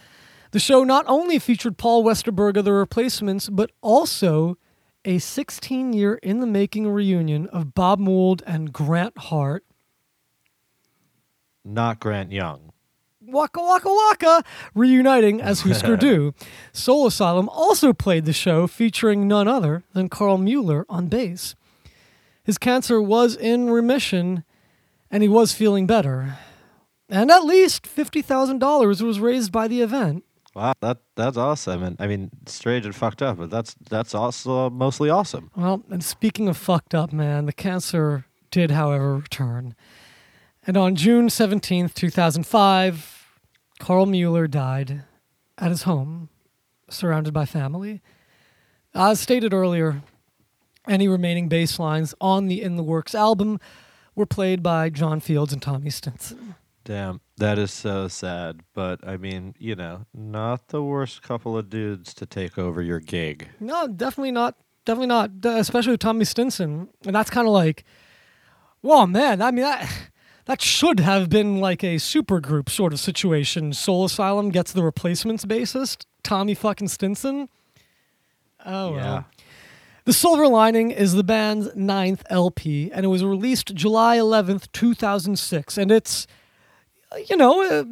The show not only featured Paul Westerberg of the Replacements, but also a 16 year in the making reunion of Bob Mould and Grant Hart. Not Grant Young. Waka Waka Waka reuniting as Husker Du. Soul Asylum also played the show featuring none other than Karl Mueller on bass. His cancer was in remission and he was feeling better. And at least $50,000 was raised by the event. Wow, that that's awesome. And I mean, strange and fucked up, but that's that's also mostly awesome. Well, and speaking of fucked up, man, the cancer did, however, return. And on June 17th, 2005, Karl Mueller died at his home, surrounded by family. As stated earlier, any remaining bass lines on the In the Works album were played by John Fields and Tommy Stinson. Damn, that is so sad. But I mean, you know, not the worst couple of dudes to take over your gig. No, definitely not. Definitely not. Especially with Tommy Stinson, and that's kind of like, whoa, man. I mean, that that should have been like a super group sort of situation. Soul Asylum gets the replacements bassist, Tommy fucking Stinson. Oh Yeah. well. The Silver Lining is the band's ninth LP, and it was released July 11th, 2006. And it's, you know, uh,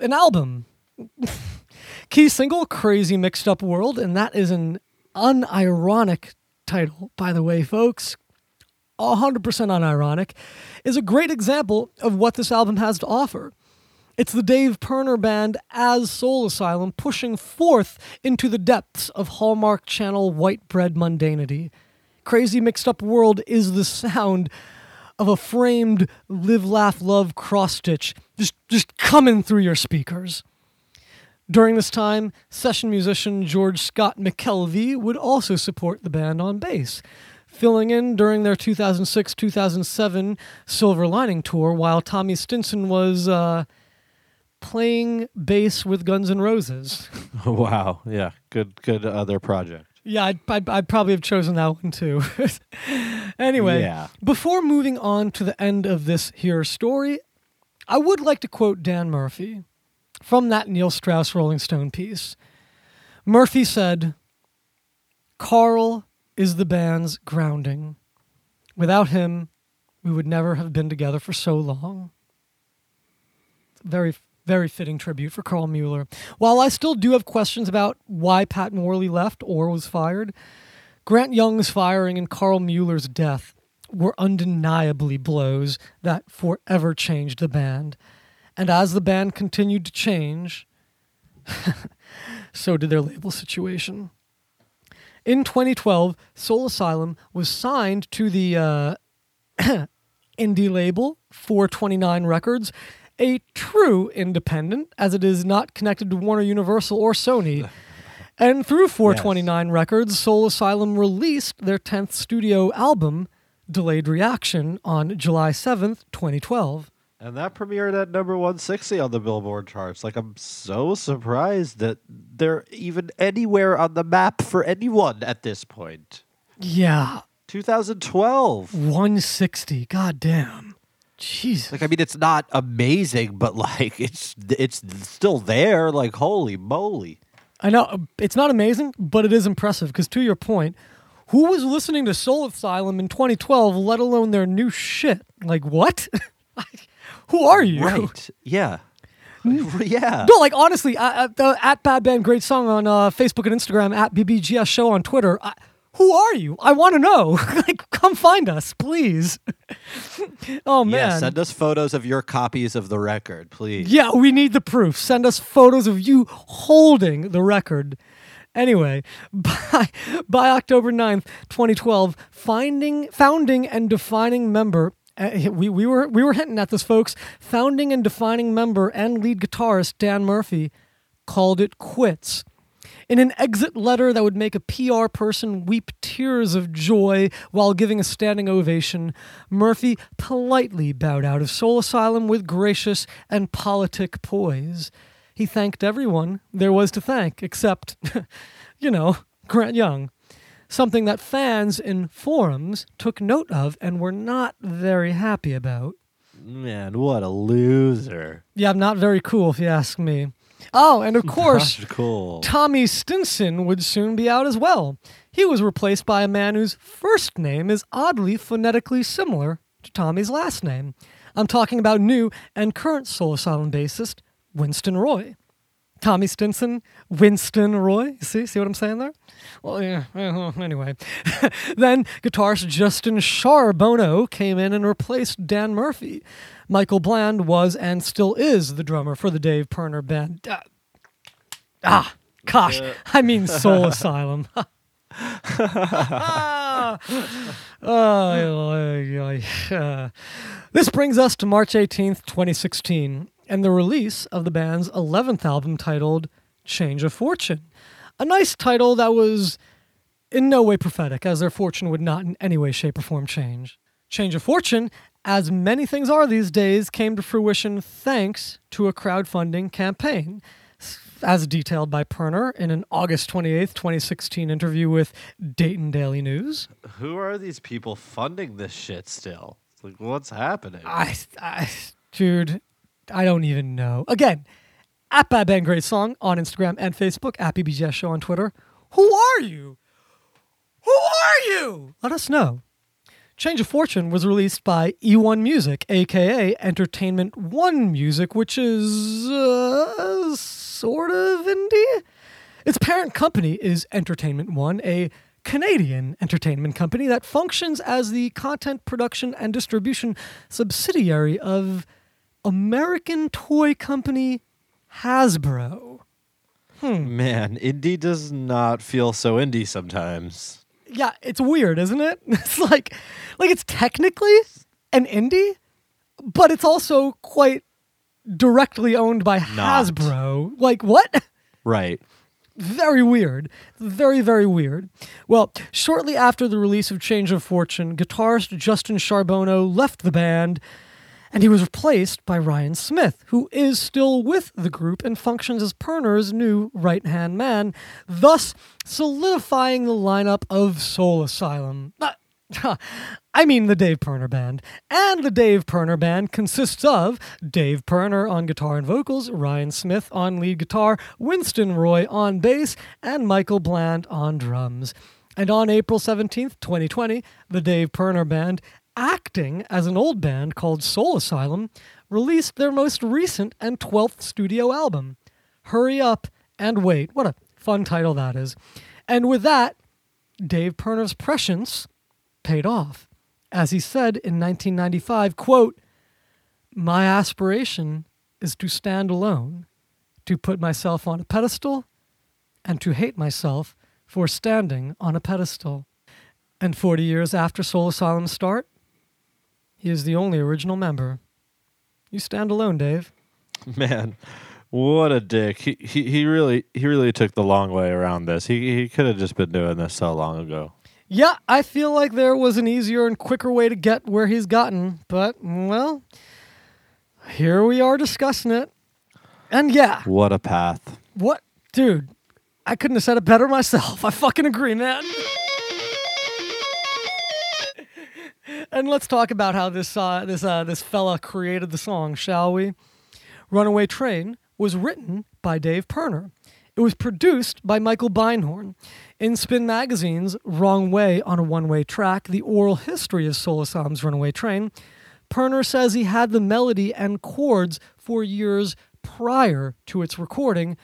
an album. Key single, Crazy Mixed Up World, and that is an unironic title, by the way, folks. 100% unironic, is a great example of what this album has to offer. It's the Dave Pirner Band as Soul Asylum pushing forth into the depths of Hallmark Channel white bread mundanity. Crazy Mixed Up World is the sound of a framed live, laugh, love cross stitch just, just coming through your speakers. During this time, session musician George Scott McKelvey would also support the band on bass, filling in during their 2006 2007 Silver Lining tour while Tommy Stinson was uh, playing bass with Guns N' Roses. wow. Yeah. Good. Good other project. Yeah, I'd, I'd, I'd probably have chosen that one too. anyway, Yeah. before moving on to the end of this here story, I would like to quote Dan Murphy from that Neil Strauss Rolling Stone piece. Murphy said, Karl is the band's grounding. Without him, we would never have been together for so long. Very, very fitting tribute for Karl Mueller. While I still do have questions about why Pat Morley left or was fired, Grant Young's firing and Karl Mueller's death were undeniably blows that forever changed the band. And as the band continued to change, so did their label situation. In 2012, Soul Asylum was signed to the uh, indie label 429 Records, a true independent, as it is not connected to Warner Universal or Sony. And through 429 Records, Soul Asylum released their 10th studio album, Delayed Reaction, on July 7th, 2012. And that premiered at number 160 on the Billboard charts. Like, I'm so surprised that they're even anywhere on the map for anyone at this point. Yeah, 2012. 160. God damn. Jesus. Like, I mean, it's not amazing, but like, it's it's still there. Like, holy moly! I know it's not amazing, but it is impressive because, to your point, who was listening to Soul Asylum in 2012, let alone their new shit? Like, what? who are you? Right? Yeah. yeah. No, like honestly, uh, at Bad Band Great Song on uh, Facebook and Instagram, at BBGS Show on Twitter. I, who are you? I want to know. like, come find us, please. oh man. Yeah. Send us photos of your copies of the record, please. Yeah, we need the proof. Send us photos of you holding the record. Anyway, by, by October 9th, 2012, finding, founding and defining member uh, we, we were we were hinting at this folks founding and defining member and lead guitarist Dan Murphy called it quits in an exit letter that would make a PR person weep tears of joy while giving a standing ovation, Murphy politely bowed out of Soul Asylum with gracious and politic poise. He thanked everyone there was to thank, except, you know, Grant Young. Something that fans in forums took note of and were not very happy about. Man, what a loser. Yeah, I'm not very cool if you ask me. Oh, and of course, cool. Tommy Stinson would soon be out as well. He was replaced by a man whose first name is oddly phonetically similar to Tommy's last name. I'm talking about new and current Soul Asylum bassist Winston Roye. Tommy Stinson, Winston Roye. See, see what I'm saying there? Well, yeah. Anyway, then guitarist Justin Sharbono came in and replaced Dan Murphy. Michael Bland was and still is the drummer for the Dave Pirner band. Ah, ah gosh, I mean Soul Asylum. Oh. Uh, this brings us to March 18th, 2016. and the release of the band's 11th album titled Change of Fortune. A nice title that was in no way prophetic, as their fortune would not in any way, shape, or form change. Change of Fortune, as many things are these days, came to fruition thanks to a crowdfunding campaign. As detailed by Pirner in an August 28th, 2016 interview with Dayton Daily News. Who are these people funding this shit still? It's like, what's happening? I, I, dude, I don't even know. Again, at Bad Band Great Song on Instagram and Facebook, at BBGS Show on Twitter. Who are you? Who are you? Let us know. Change of Fortune was released by E1 Music, aka Entertainment One Music, which is uh, sort of indie. Its parent company is Entertainment One, a Canadian entertainment company that functions as the content production and distribution subsidiary of American toy company Hasbro. Hmm. Man, indie does not feel so indie sometimes. Yeah, it's weird, isn't it? It's like like it's technically an indie, but it's also quite directly owned by Not. Hasbro. Like what? Right. very weird. Very, very weird. Well, shortly after the release of Change of Fortune, guitarist Justin Sharbono left the band and he was replaced by Ryan Smith, who is still with the group and functions as Pirner's new right hand man, thus solidifying the lineup of Soul Asylum. Uh, I mean, the Dave Pirner Band. And the Dave Pirner Band consists of Dave Pirner on guitar and vocals, Ryan Smith on lead guitar, Winston Roye on bass, and Michael Bland on drums. And on April 17th, 2020, the Dave Pirner Band, acting as an old band called Soul Asylum, released their most recent and 12th studio album, Hurry Up and Wait. What a fun title that is. And with that, Dave Pirner's prescience paid off. As he said in 1995, quote, My aspiration is to stand alone, to put myself on a pedestal, and to hate myself for standing on a pedestal. And 40 years after Soul Asylum's start, he is the only original member. You stand alone, Dave. Man, what a dick. He, he he really he really took the long way around this. He he could have just been doing this so long ago. Yeah, I feel like there was an easier and quicker way to get where he's gotten, but, well, here we are discussing it. And yeah, What a path. what, dude, I couldn't have said it better myself. I fucking agree, man. And let's talk about how this uh, this uh, this fella created the song, shall we? Runaway Train was written by Dave Pirner. It was produced by Michael Beinhorn. In Spin Magazine's Wrong Way on a One Way Track, the oral history of Soul Runaway Train, Pirner says he had the melody and chords for years prior to its recording,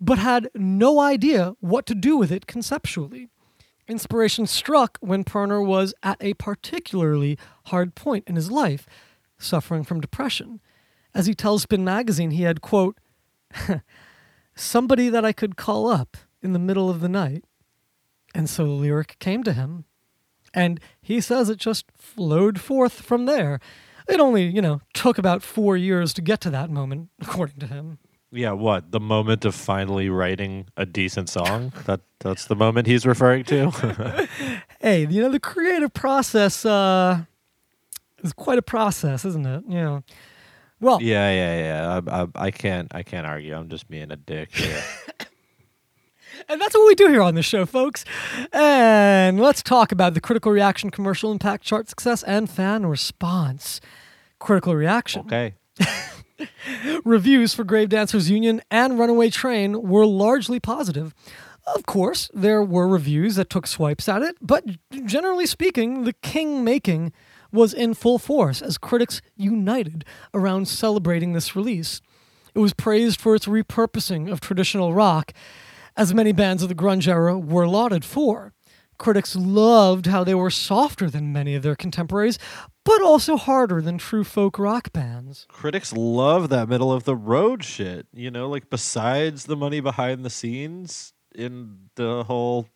but had no idea what to do with it conceptually. Inspiration struck when Pirner was at a particularly hard point in his life, suffering from depression. As he tells Spin Magazine, he had, quote, somebody that I could call up in the middle of the night. And so the lyric came to him. And he says it just flowed forth from there. It only, you know, took about four years to get to that moment, according to him. Yeah, what? The moment of finally writing a decent song? that that's the moment he's referring to? Hey, you know, the creative process uh, is quite a process, isn't it? You know. Well, yeah, yeah, yeah. I, I, I can't I can't argue. I'm just being a dick here. And that's what we do here on the show, folks. And let's talk about the critical reaction commercial impact chart success and fan response. Critical reaction. okay. Reviews for Grave Dancers Union and Runaway Train were largely positive. Of course, there were reviews that took swipes at it, but generally speaking, the king making was in full force as critics united around celebrating this release. It was praised for its repurposing of traditional rock, as many bands of the grunge era were lauded for. Critics loved how they were softer than many of their contemporaries, but also harder than true folk rock bands. Critics love that middle of the road shit. You know, like besides the money behind the scenes in the whole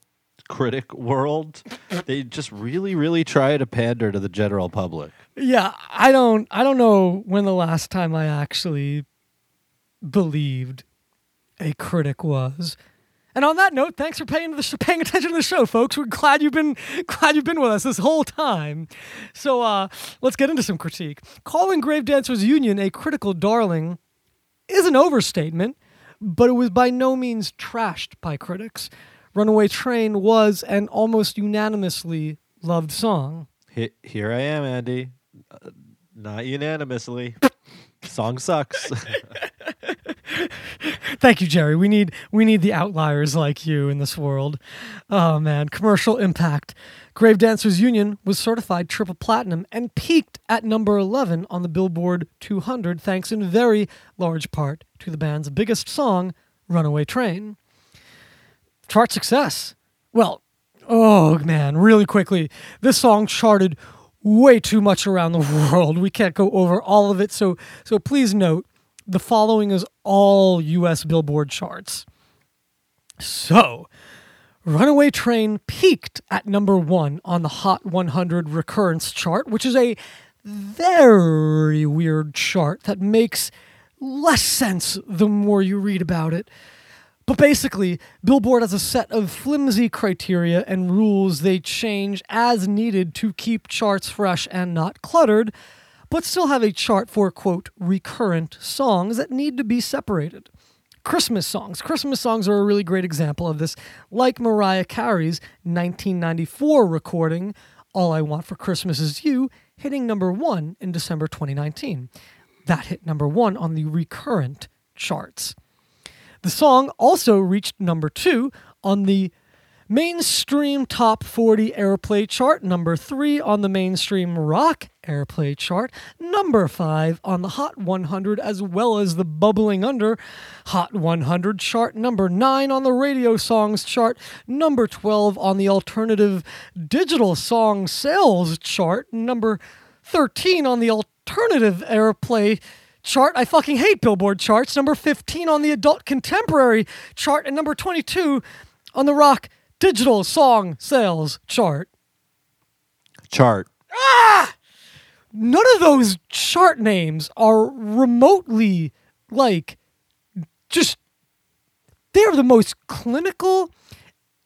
critic world, they just really, really try to pander to the general public. Yeah, I don't I don't know when the last time I actually believed a critic was. And on that note, thanks for paying the sh- paying attention to the show, folks. We're glad you've been glad you've been with us this whole time. So uh, let's get into some critique. Calling Grave Dancers Union a critical darling is an overstatement, but it was by no means trashed by critics. Runaway Train was an almost unanimously loved song. He- here I am, Andy. Uh, not unanimously. Song sucks. Thank you, Jerry. We need we need the outliers like you in this world. Oh man, commercial impact. Grave Dancers Union was certified triple platinum and peaked at number 11 on the Billboard 200 thanks in very large part to the band's biggest song, Runaway Train. Chart success. Well, oh man, really quickly. This song charted way too much around the world. We can't go over all of it, so so please note the following is all US Billboard charts. So, Runaway Train peaked at number one on the Hot 100 recurrence chart, which is a very weird chart that makes less sense the more you read about it. But basically, Billboard has a set of flimsy criteria and rules they change as needed to keep charts fresh and not cluttered, but still have a chart for, quote, recurrent songs that need to be separated. Christmas songs. Christmas songs are a really great example of this, like Mariah Carey's 1994 recording, All I Want for Christmas Is You, hitting number one in December 2019. That hit number one on the recurrent charts. The song also reached number two on the mainstream top 40 airplay chart, number three on the mainstream rock airplay chart, number five on the Hot 100, as well as the bubbling under Hot 100 chart, number nine on the radio songs chart, number 12 on the alternative digital song sales chart, number 13 on the alternative airplay chart. I fucking hate Billboard charts. Number 15 on the adult contemporary chart, and number 22 on the rock digital song sales chart. Chart. Ah! None of those chart names are remotely like just they're the most clinical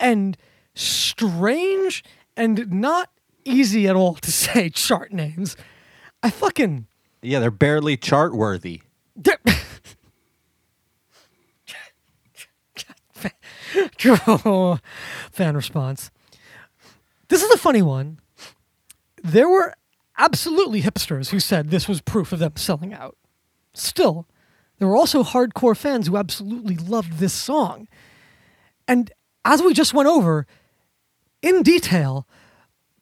and strange and not easy at all to say chart names. I fucking Yeah, they're barely chart worthy. There- Oh, Fan response. This is a funny one. There were absolutely hipsters who said this was proof of them selling out. Still, there were also hardcore fans who absolutely loved this song. And as we just went over in detail,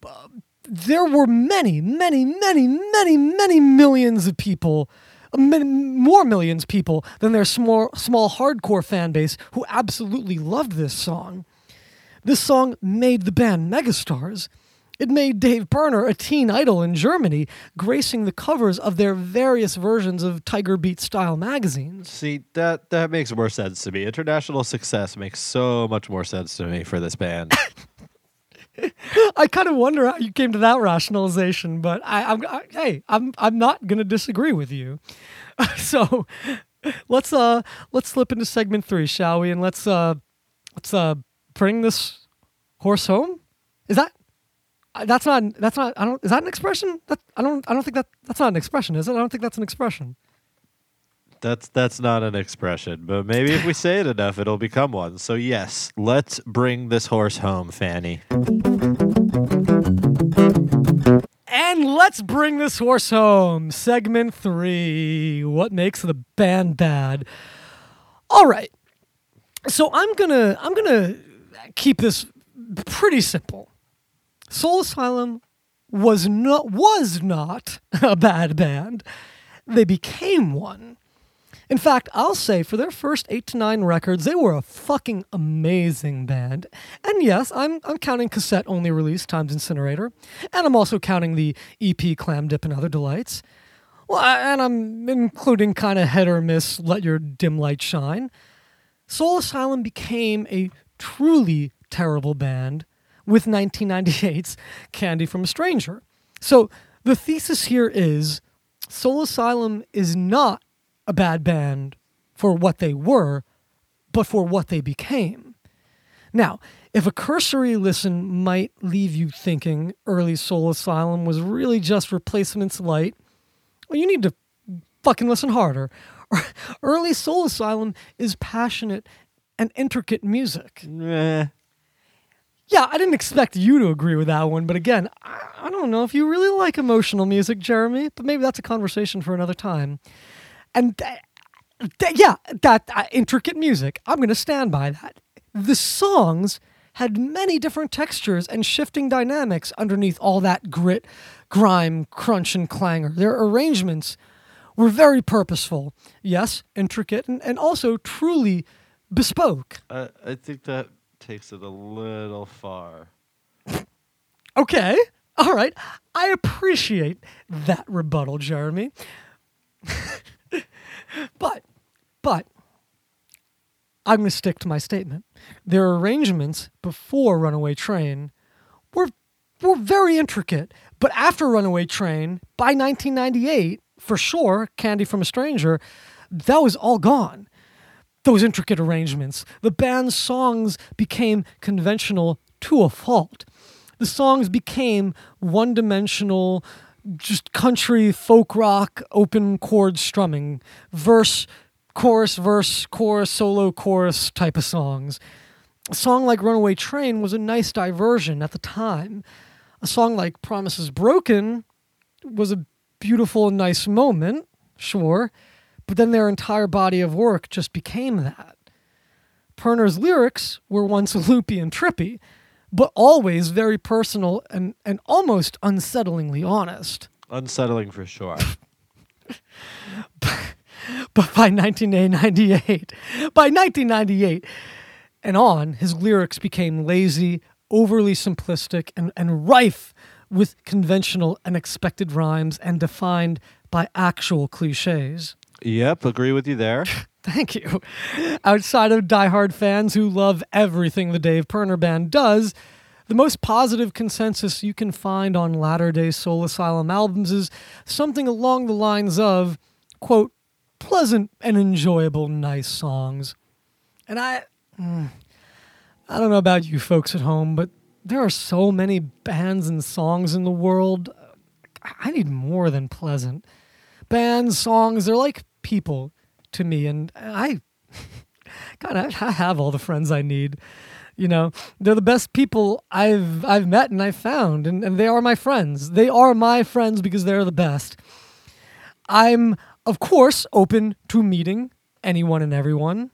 uh, there were many, many, many, many, many millions of people, more millions of people than their small, small hardcore fan base who absolutely loved this song. This song made the band megastars. It made Dave Pirner a teen idol in Germany, gracing the covers of their various versions of Tiger Beat style magazines. See, that that makes more sense to me. International success makes so much more sense to me for this band. I kind of wonder how you came to that rationalization, but I, I'm I, hey, I'm I'm not gonna disagree with you. so let's uh let's slip into segment three, shall we? And let's uh let's uh bring this horse home. Is that uh, that's not that's not I don't is that an expression? That I don't I don't think that that's not an expression, is it? I don't think that's an expression. That's that's not an expression, but maybe if we say it enough, it'll become one. So yes, let's bring this horse home, Fanny. And let's bring this horse home. Segment three. What makes the band bad? All right. So I'm gonna I'm gonna keep this pretty simple. Soul Asylum was not was not a bad band. They became one. In fact, I'll say for their first eight to nine records, they were a fucking amazing band. And yes, I'm, I'm counting cassette only release Times Incinerator, and I'm also counting the EP Clam Dip and Other Delights. Well, and I'm including kind of head or miss Let Your Dim Light Shine. Soul Asylum became a truly terrible band with 1998's Candy from a Stranger. So the thesis here is Soul Asylum is not a bad band for what they were, but for what they became. Now, if a cursory listen might leave you thinking early Soul Asylum was really just replacements light, well, you need to fucking listen harder. Early Soul Asylum is passionate and intricate music. Eh. Yeah, I didn't expect you to agree with that one, but again, I, I don't know if you really like emotional music, Jeremy, but maybe that's a conversation for another time. And th- th- yeah, that uh, intricate music, I'm going to stand by that. The songs had many different textures and shifting dynamics underneath all that grit, grime, crunch, and clangor. Their arrangements were very purposeful, yes, intricate, and, and also truly bespoke. I, I think that takes it a little far. Okay. All right. I appreciate that rebuttal, Jeremy. but, but, I'm going to stick to my statement. Their arrangements before Runaway Train were, were very intricate. But after Runaway Train, by 1998, for sure, Candy from a Stranger, that was all gone those intricate arrangements. The band's songs became conventional to a fault. The songs became one dimensional, just country, folk rock, open chord strumming, verse, chorus, verse, chorus, solo, chorus type of songs. A song like Runaway Train was a nice diversion at the time. A song like Promises Broken was a beautiful, and nice moment, sure but then their entire body of work just became that. Pirner's lyrics were once loopy and trippy, but always very personal and, and almost unsettlingly honest. Unsettling for sure. But by 1998, by 1998 and on, his lyrics became lazy, overly simplistic, and, and rife with conventional and expected rhymes and defined by actual cliches. Yep, agree with you there. Thank you. Outside of diehard fans who love everything the Dave Pirner Band does, the most positive consensus you can find on latter day Soul Asylum albums is something along the lines of, quote, pleasant and enjoyable, nice songs. And I, mm, I don't know about you folks at home, but there are so many bands and songs in the world. I need more than pleasant. Bands, songs, they're like people to me. And I, God, I, I have all the friends I need. You know, they're the best people I've I've met and I've found, and, and they are my friends. They are my friends because they're the best. I'm, of course, open to meeting anyone and everyone,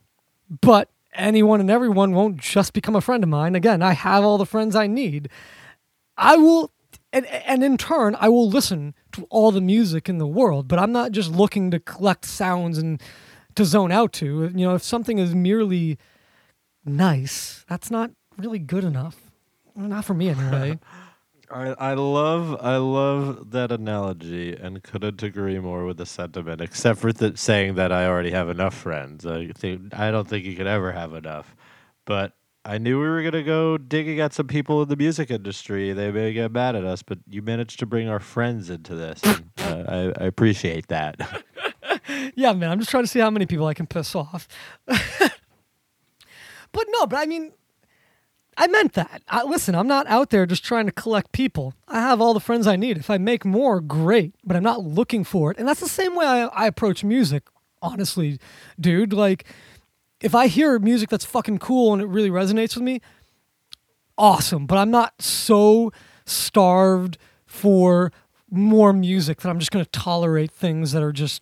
but anyone and everyone won't just become a friend of mine. Again, I have all the friends I need. I will, and, and in turn, I will listen to all the music in the world, but I'm not just looking to collect sounds and to zone out to. You know, if something is merely nice, that's not really good enough. Not for me, anyway. I, I love I love that analogy and couldn't agree more with the sentiment. Except for th- saying that I already have enough friends. I think I don't think you could ever have enough. But I knew we were gonna go digging at some people in the music industry. They may get mad at us, but you managed to bring our friends into this. And, uh, I, I appreciate that. yeah, man, I'm just trying to see how many people I can piss off. but no, but I mean, I meant that. I, listen, I'm not out there just trying to collect people. I have all the friends I need. If I make more, great, but I'm not looking for it. And that's the same way I, I approach music, honestly, dude. Like, if I hear music that's fucking cool and it really resonates with me, awesome. But I'm not so starved for more music that I'm just going to tolerate things that are just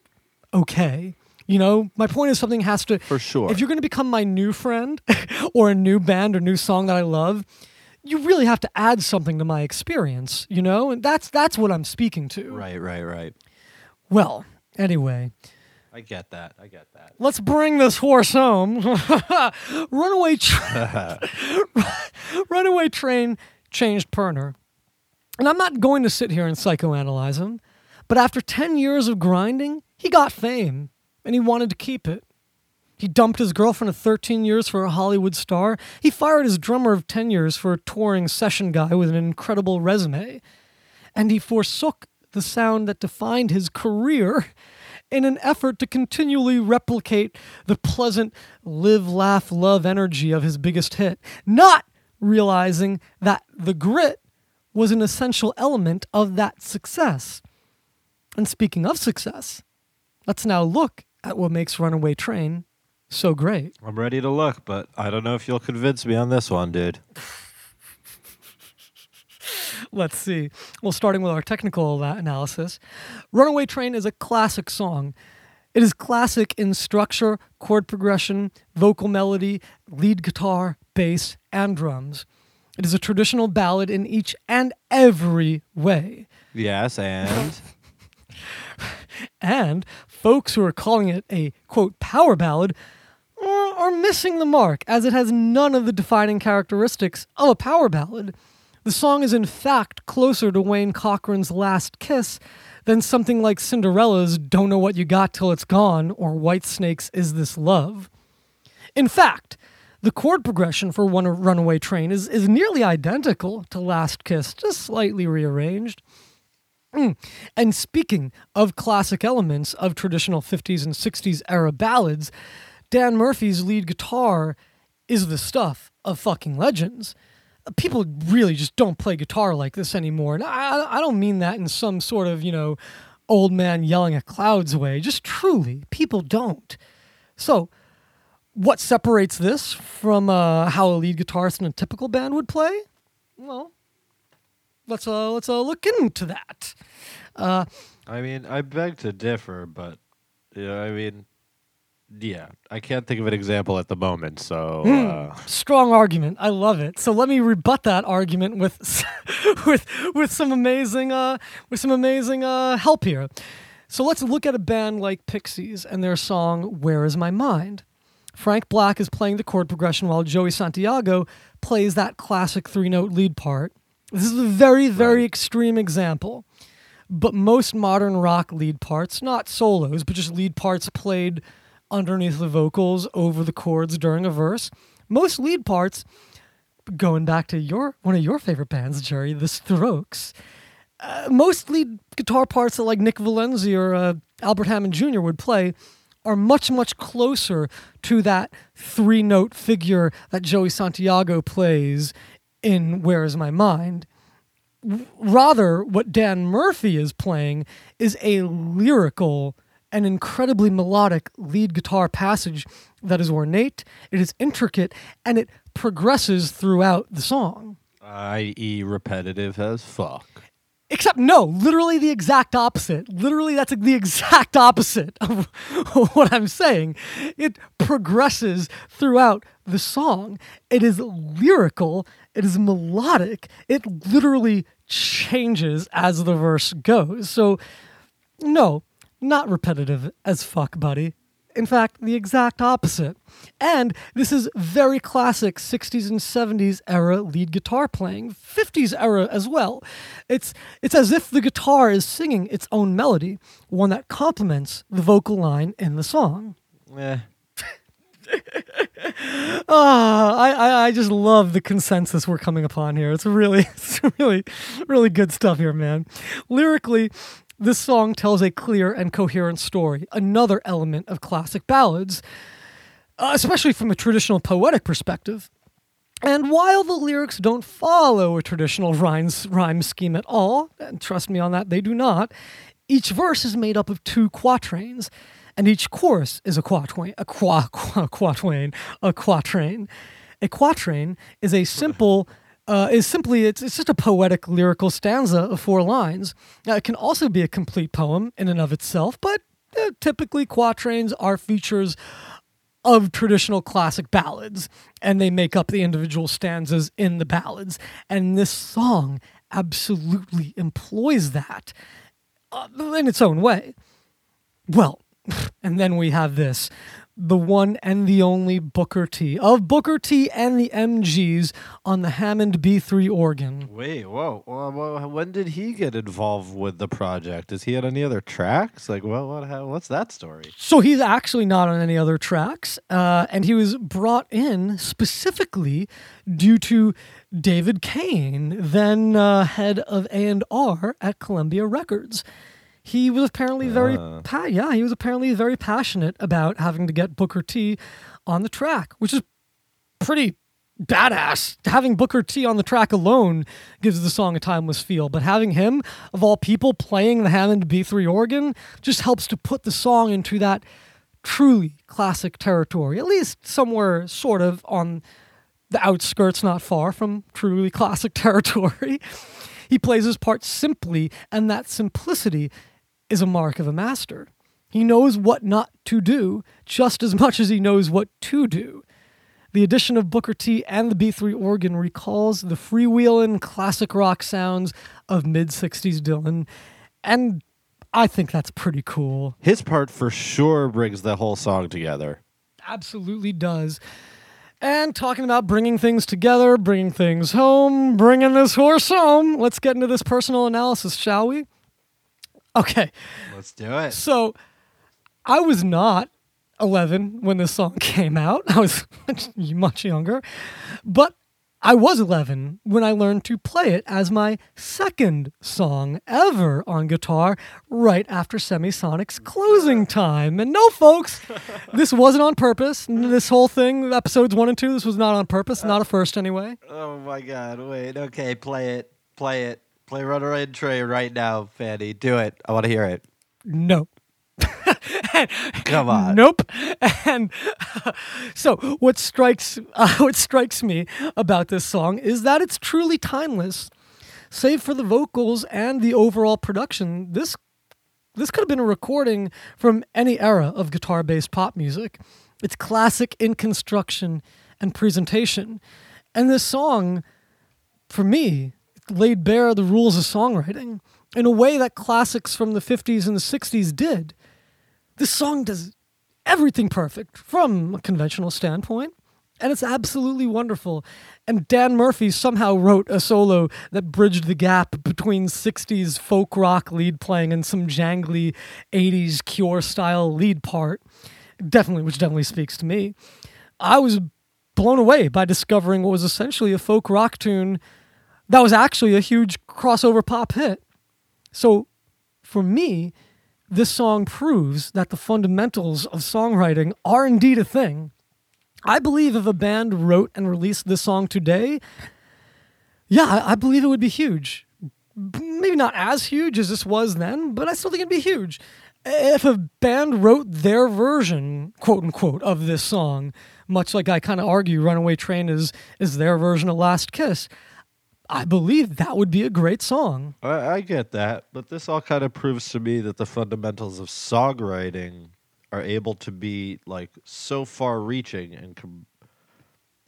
okay. You know, my point is something has to. For sure. If you're going to become my new friend or a new band or new song that I love, you really have to add something to my experience, you know? And that's that's what I'm speaking to. right, right, right. Well, anyway, I get that. I get that. let's bring this horse home. Runaway tra- Runaway Train changed Pirner. And I'm not going to sit here and psychoanalyze him, but after 10 years of grinding, he got fame and he wanted to keep it. He dumped his girlfriend of 13 years for a Hollywood star. He fired his drummer of 10 years for a touring session guy with an incredible resume. And he forsook the sound that defined his career in an effort to continually replicate the pleasant live, laugh, love energy of his biggest hit, not realizing that the grit was an essential element of that success. And speaking of success, let's now look at what makes Runaway Train so great. I'm ready to look, but I don't know if you'll convince me on this one, dude. Let's see. Well, starting with our technical analysis, Runaway Train is a classic song. It is classic in structure, chord progression, vocal melody, lead guitar, bass, and drums. It is a traditional ballad in each and every way. Yes, and And folks who are calling it a quote power ballad are missing the mark, as it has none of the defining characteristics of a power ballad. The song is in fact closer to Wayne Cochran's Last Kiss than something like Cinderella's Don't Know What You Got Till It's Gone or Whitesnake's Is This Love. In fact, the chord progression for One Runaway Train is, is nearly identical to Last Kiss, just slightly rearranged. Mm. And speaking of classic elements of traditional 50s and 60s era ballads, Dan Murphy's lead guitar is the stuff of fucking legends. People really just don't play guitar like this anymore. And I, I don't mean that in some sort of, you know, old man yelling at clouds way. Just truly, people don't. So, what separates this from uh, how a lead guitarist in a typical band would play? Well, let's uh, let's uh, look into that. Uh, I mean, I beg to differ, but yeah, I mean, yeah, I can't think of an example at the moment. So uh, strong argument. I love it. So let me rebut that argument with with with some amazing uh, with some amazing uh, help here. So let's look at a band like Pixies and their song "Where Is My Mind." Frank Black is playing the chord progression while Joey Santiago plays that classic three-note lead part. This is a very, very Right. extreme example. But most modern rock lead parts, not solos, but just lead parts played underneath the vocals over the chords during a verse, most lead parts, going back to your one of your favorite bands, Jerry, The Strokes, uh, most lead guitar parts that like Nick Valensi or uh, Albert Hammond Jr. would play are much, much closer to that three note figure that Joey Santiago plays in Where Is My Mind. Rather, what Dan Murphy is playing is a lyrical and incredibly melodic lead guitar passage that is ornate, it is intricate, and it progresses throughout the song. i.e., repetitive as fuck. Except no, literally the exact opposite. Literally, that's the exact opposite of what I'm saying. It progresses throughout the song. It is lyrical. It is melodic. It literally changes as the verse goes. So, no, not repetitive as fuck, buddy. In fact, the exact opposite. And this is very classic 60s and 70s era lead guitar playing, 50s era as well. It's it's as if the guitar is singing its own melody, one that complements the vocal line in the song. Eh. Ah, I, I I just love the consensus we're coming upon here. It's really it's really really good stuff here, man. Lyrically, this song tells a clear and coherent story. Another element of classic ballads, uh, especially from a traditional poetic perspective. And while the lyrics don't follow a traditional rhymes, rhyme scheme at all, and trust me on that, they do not, each verse is made up of two quatrains, and each chorus is a quatrain, a qua, qua, quatrain, a quatrain. A quatrain is a simple, uh, is simply it's, it's just a poetic lyrical stanza of four lines. Now, it can also be a complete poem in and of itself, but uh, typically quatrains are features of traditional classic ballads, and they make up the individual stanzas in the ballads. And this song absolutely employs that uh, in its own way. Well, and then we have this the one and the only Booker T of Booker T and the MGs on the Hammond B3 organ. Wait, whoa, whoa, When did he get involved with the project? Is he on any other tracks? Like, well, what? What's that story? So he's actually not on any other tracks, uh, and he was brought in specifically due to David Kahne, then uh, head of A and R at Columbia Records. He was apparently very Ah. pa- yeah he was apparently very passionate about having to get Booker T on the track, which is pretty badass. Having Booker T on the track alone gives the song a timeless feel, but having him, of all people, playing the Hammond B3 organ just helps to put the song into that truly classic territory, at least somewhere sort of on the outskirts, not far from truly classic territory. he plays his part simply, and that simplicity is a mark of a master. He knows what not to do just as much as he knows what to do. The addition of Booker T and the B3 organ recalls the freewheeling classic rock sounds of mid 60s Dylan, and I think that's pretty cool. His part for sure brings the whole song together. Absolutely does. And talking about bringing things together, bringing things home, bringing this horse home, let's get into this personal analysis, shall we? Okay, Let's do it. so I was not 11 when this song came out. I was much, much younger. But I was 11 when I learned to play it as my second song ever on guitar right after Semisonic's closing time. And no, folks, this wasn't on purpose. This whole thing, episodes one and two, this was not on purpose, not a first anyway. Oh my god, wait, okay, play it. Play it. Play Runner Train right now, Fanny. Do it. I want to hear it. No. Come on. Nope. And so what strikes uh, what strikes me about this song is that it's truly timeless. Save for the vocals and the overall production, this this could have been a recording from any era of guitar-based pop music. It's classic in construction and presentation. And this song for me laid bare the rules of songwriting in a way that classics from the 50s and the 60s did. This song does everything perfect from a conventional standpoint, and it's absolutely wonderful. And Dan Murphy somehow wrote a solo that bridged the gap between 60s folk rock lead playing and some jangly 80s Cure style lead part. Definitely, which definitely speaks to me. I was blown away by discovering what was essentially a folk rock tune that was actually a huge crossover pop hit. So, for me, this song proves that the fundamentals of songwriting are indeed a thing. I believe if a band wrote and released this song today, yeah, I, believe it would be huge. Maybe not as huge as this was then, but I still think it'd be huge. If a band wrote their version, quote unquote, of this song, much like I kind of argue Runaway Train is, is their version of Last Kiss, I believe that would be a great song. I, I get that, but this all kind of proves to me that the fundamentals of songwriting are able to be like so far-reaching and com-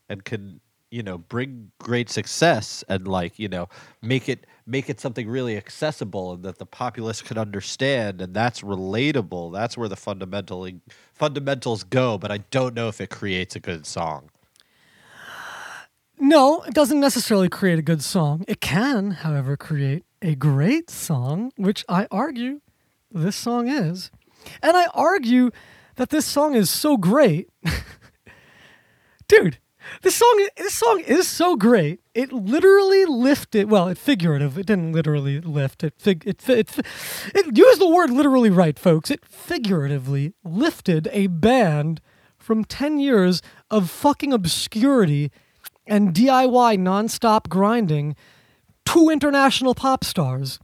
and can you know bring great success and like you know make it make it something really accessible and that the populace can understand and that's relatable. That's where the fundamental fundamentals go. But I don't know if it creates a good song. No, it doesn't necessarily create a good song. It can, however, create a great song, which I argue this song is. And I argue that this song is so great. Dude, this song this song is so great. It literally lifted, well, it figurative. It didn't literally lift. It fig, it, fi- it, it used the word literally right, folks. It figuratively lifted a band from 10 years of fucking obscurity and DIY nonstop grinding two international pop stars.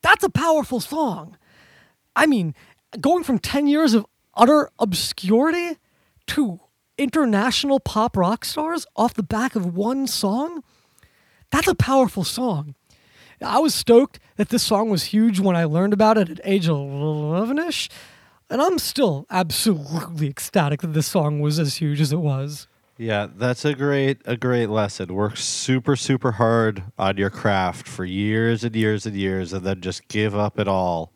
That's a powerful song. I mean, going from 10 years of utter obscurity to international pop rock stars off the back of one song, that's a powerful song. I was stoked that this song was huge when I learned about it at age 11 ish, and I'm still absolutely ecstatic that this song was as huge as it was. Yeah, that's a great a great lesson. Work super super hard on your craft for years and years and years and then just give up it all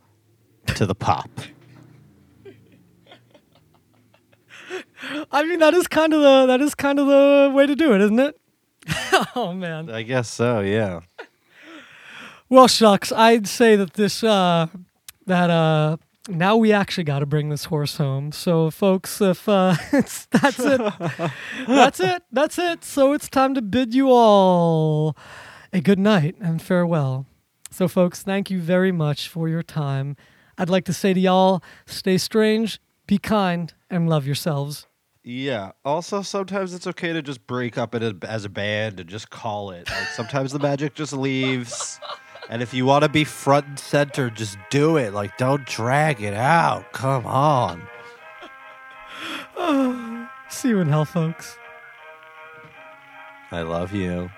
to the pop. I mean, that is kind of the that is kind of the way to do it, isn't it? oh man. I guess so, yeah. Well, shucks, I'd say that this uh that uh now we actually got to bring this horse home. So, folks, if uh it's, that's it, that's it, that's it. So it's time to bid you all a good night and farewell. So, folks, thank you very much for your time. I'd like to say to y'all, stay strange, be kind, and love yourselves. Yeah. Also, sometimes it's okay to just break up it as a band and just call it. Like sometimes the magic just leaves. And if you want to be front and center, just do it. Like, don't drag it out. Come on. See you in hell, folks. I love you.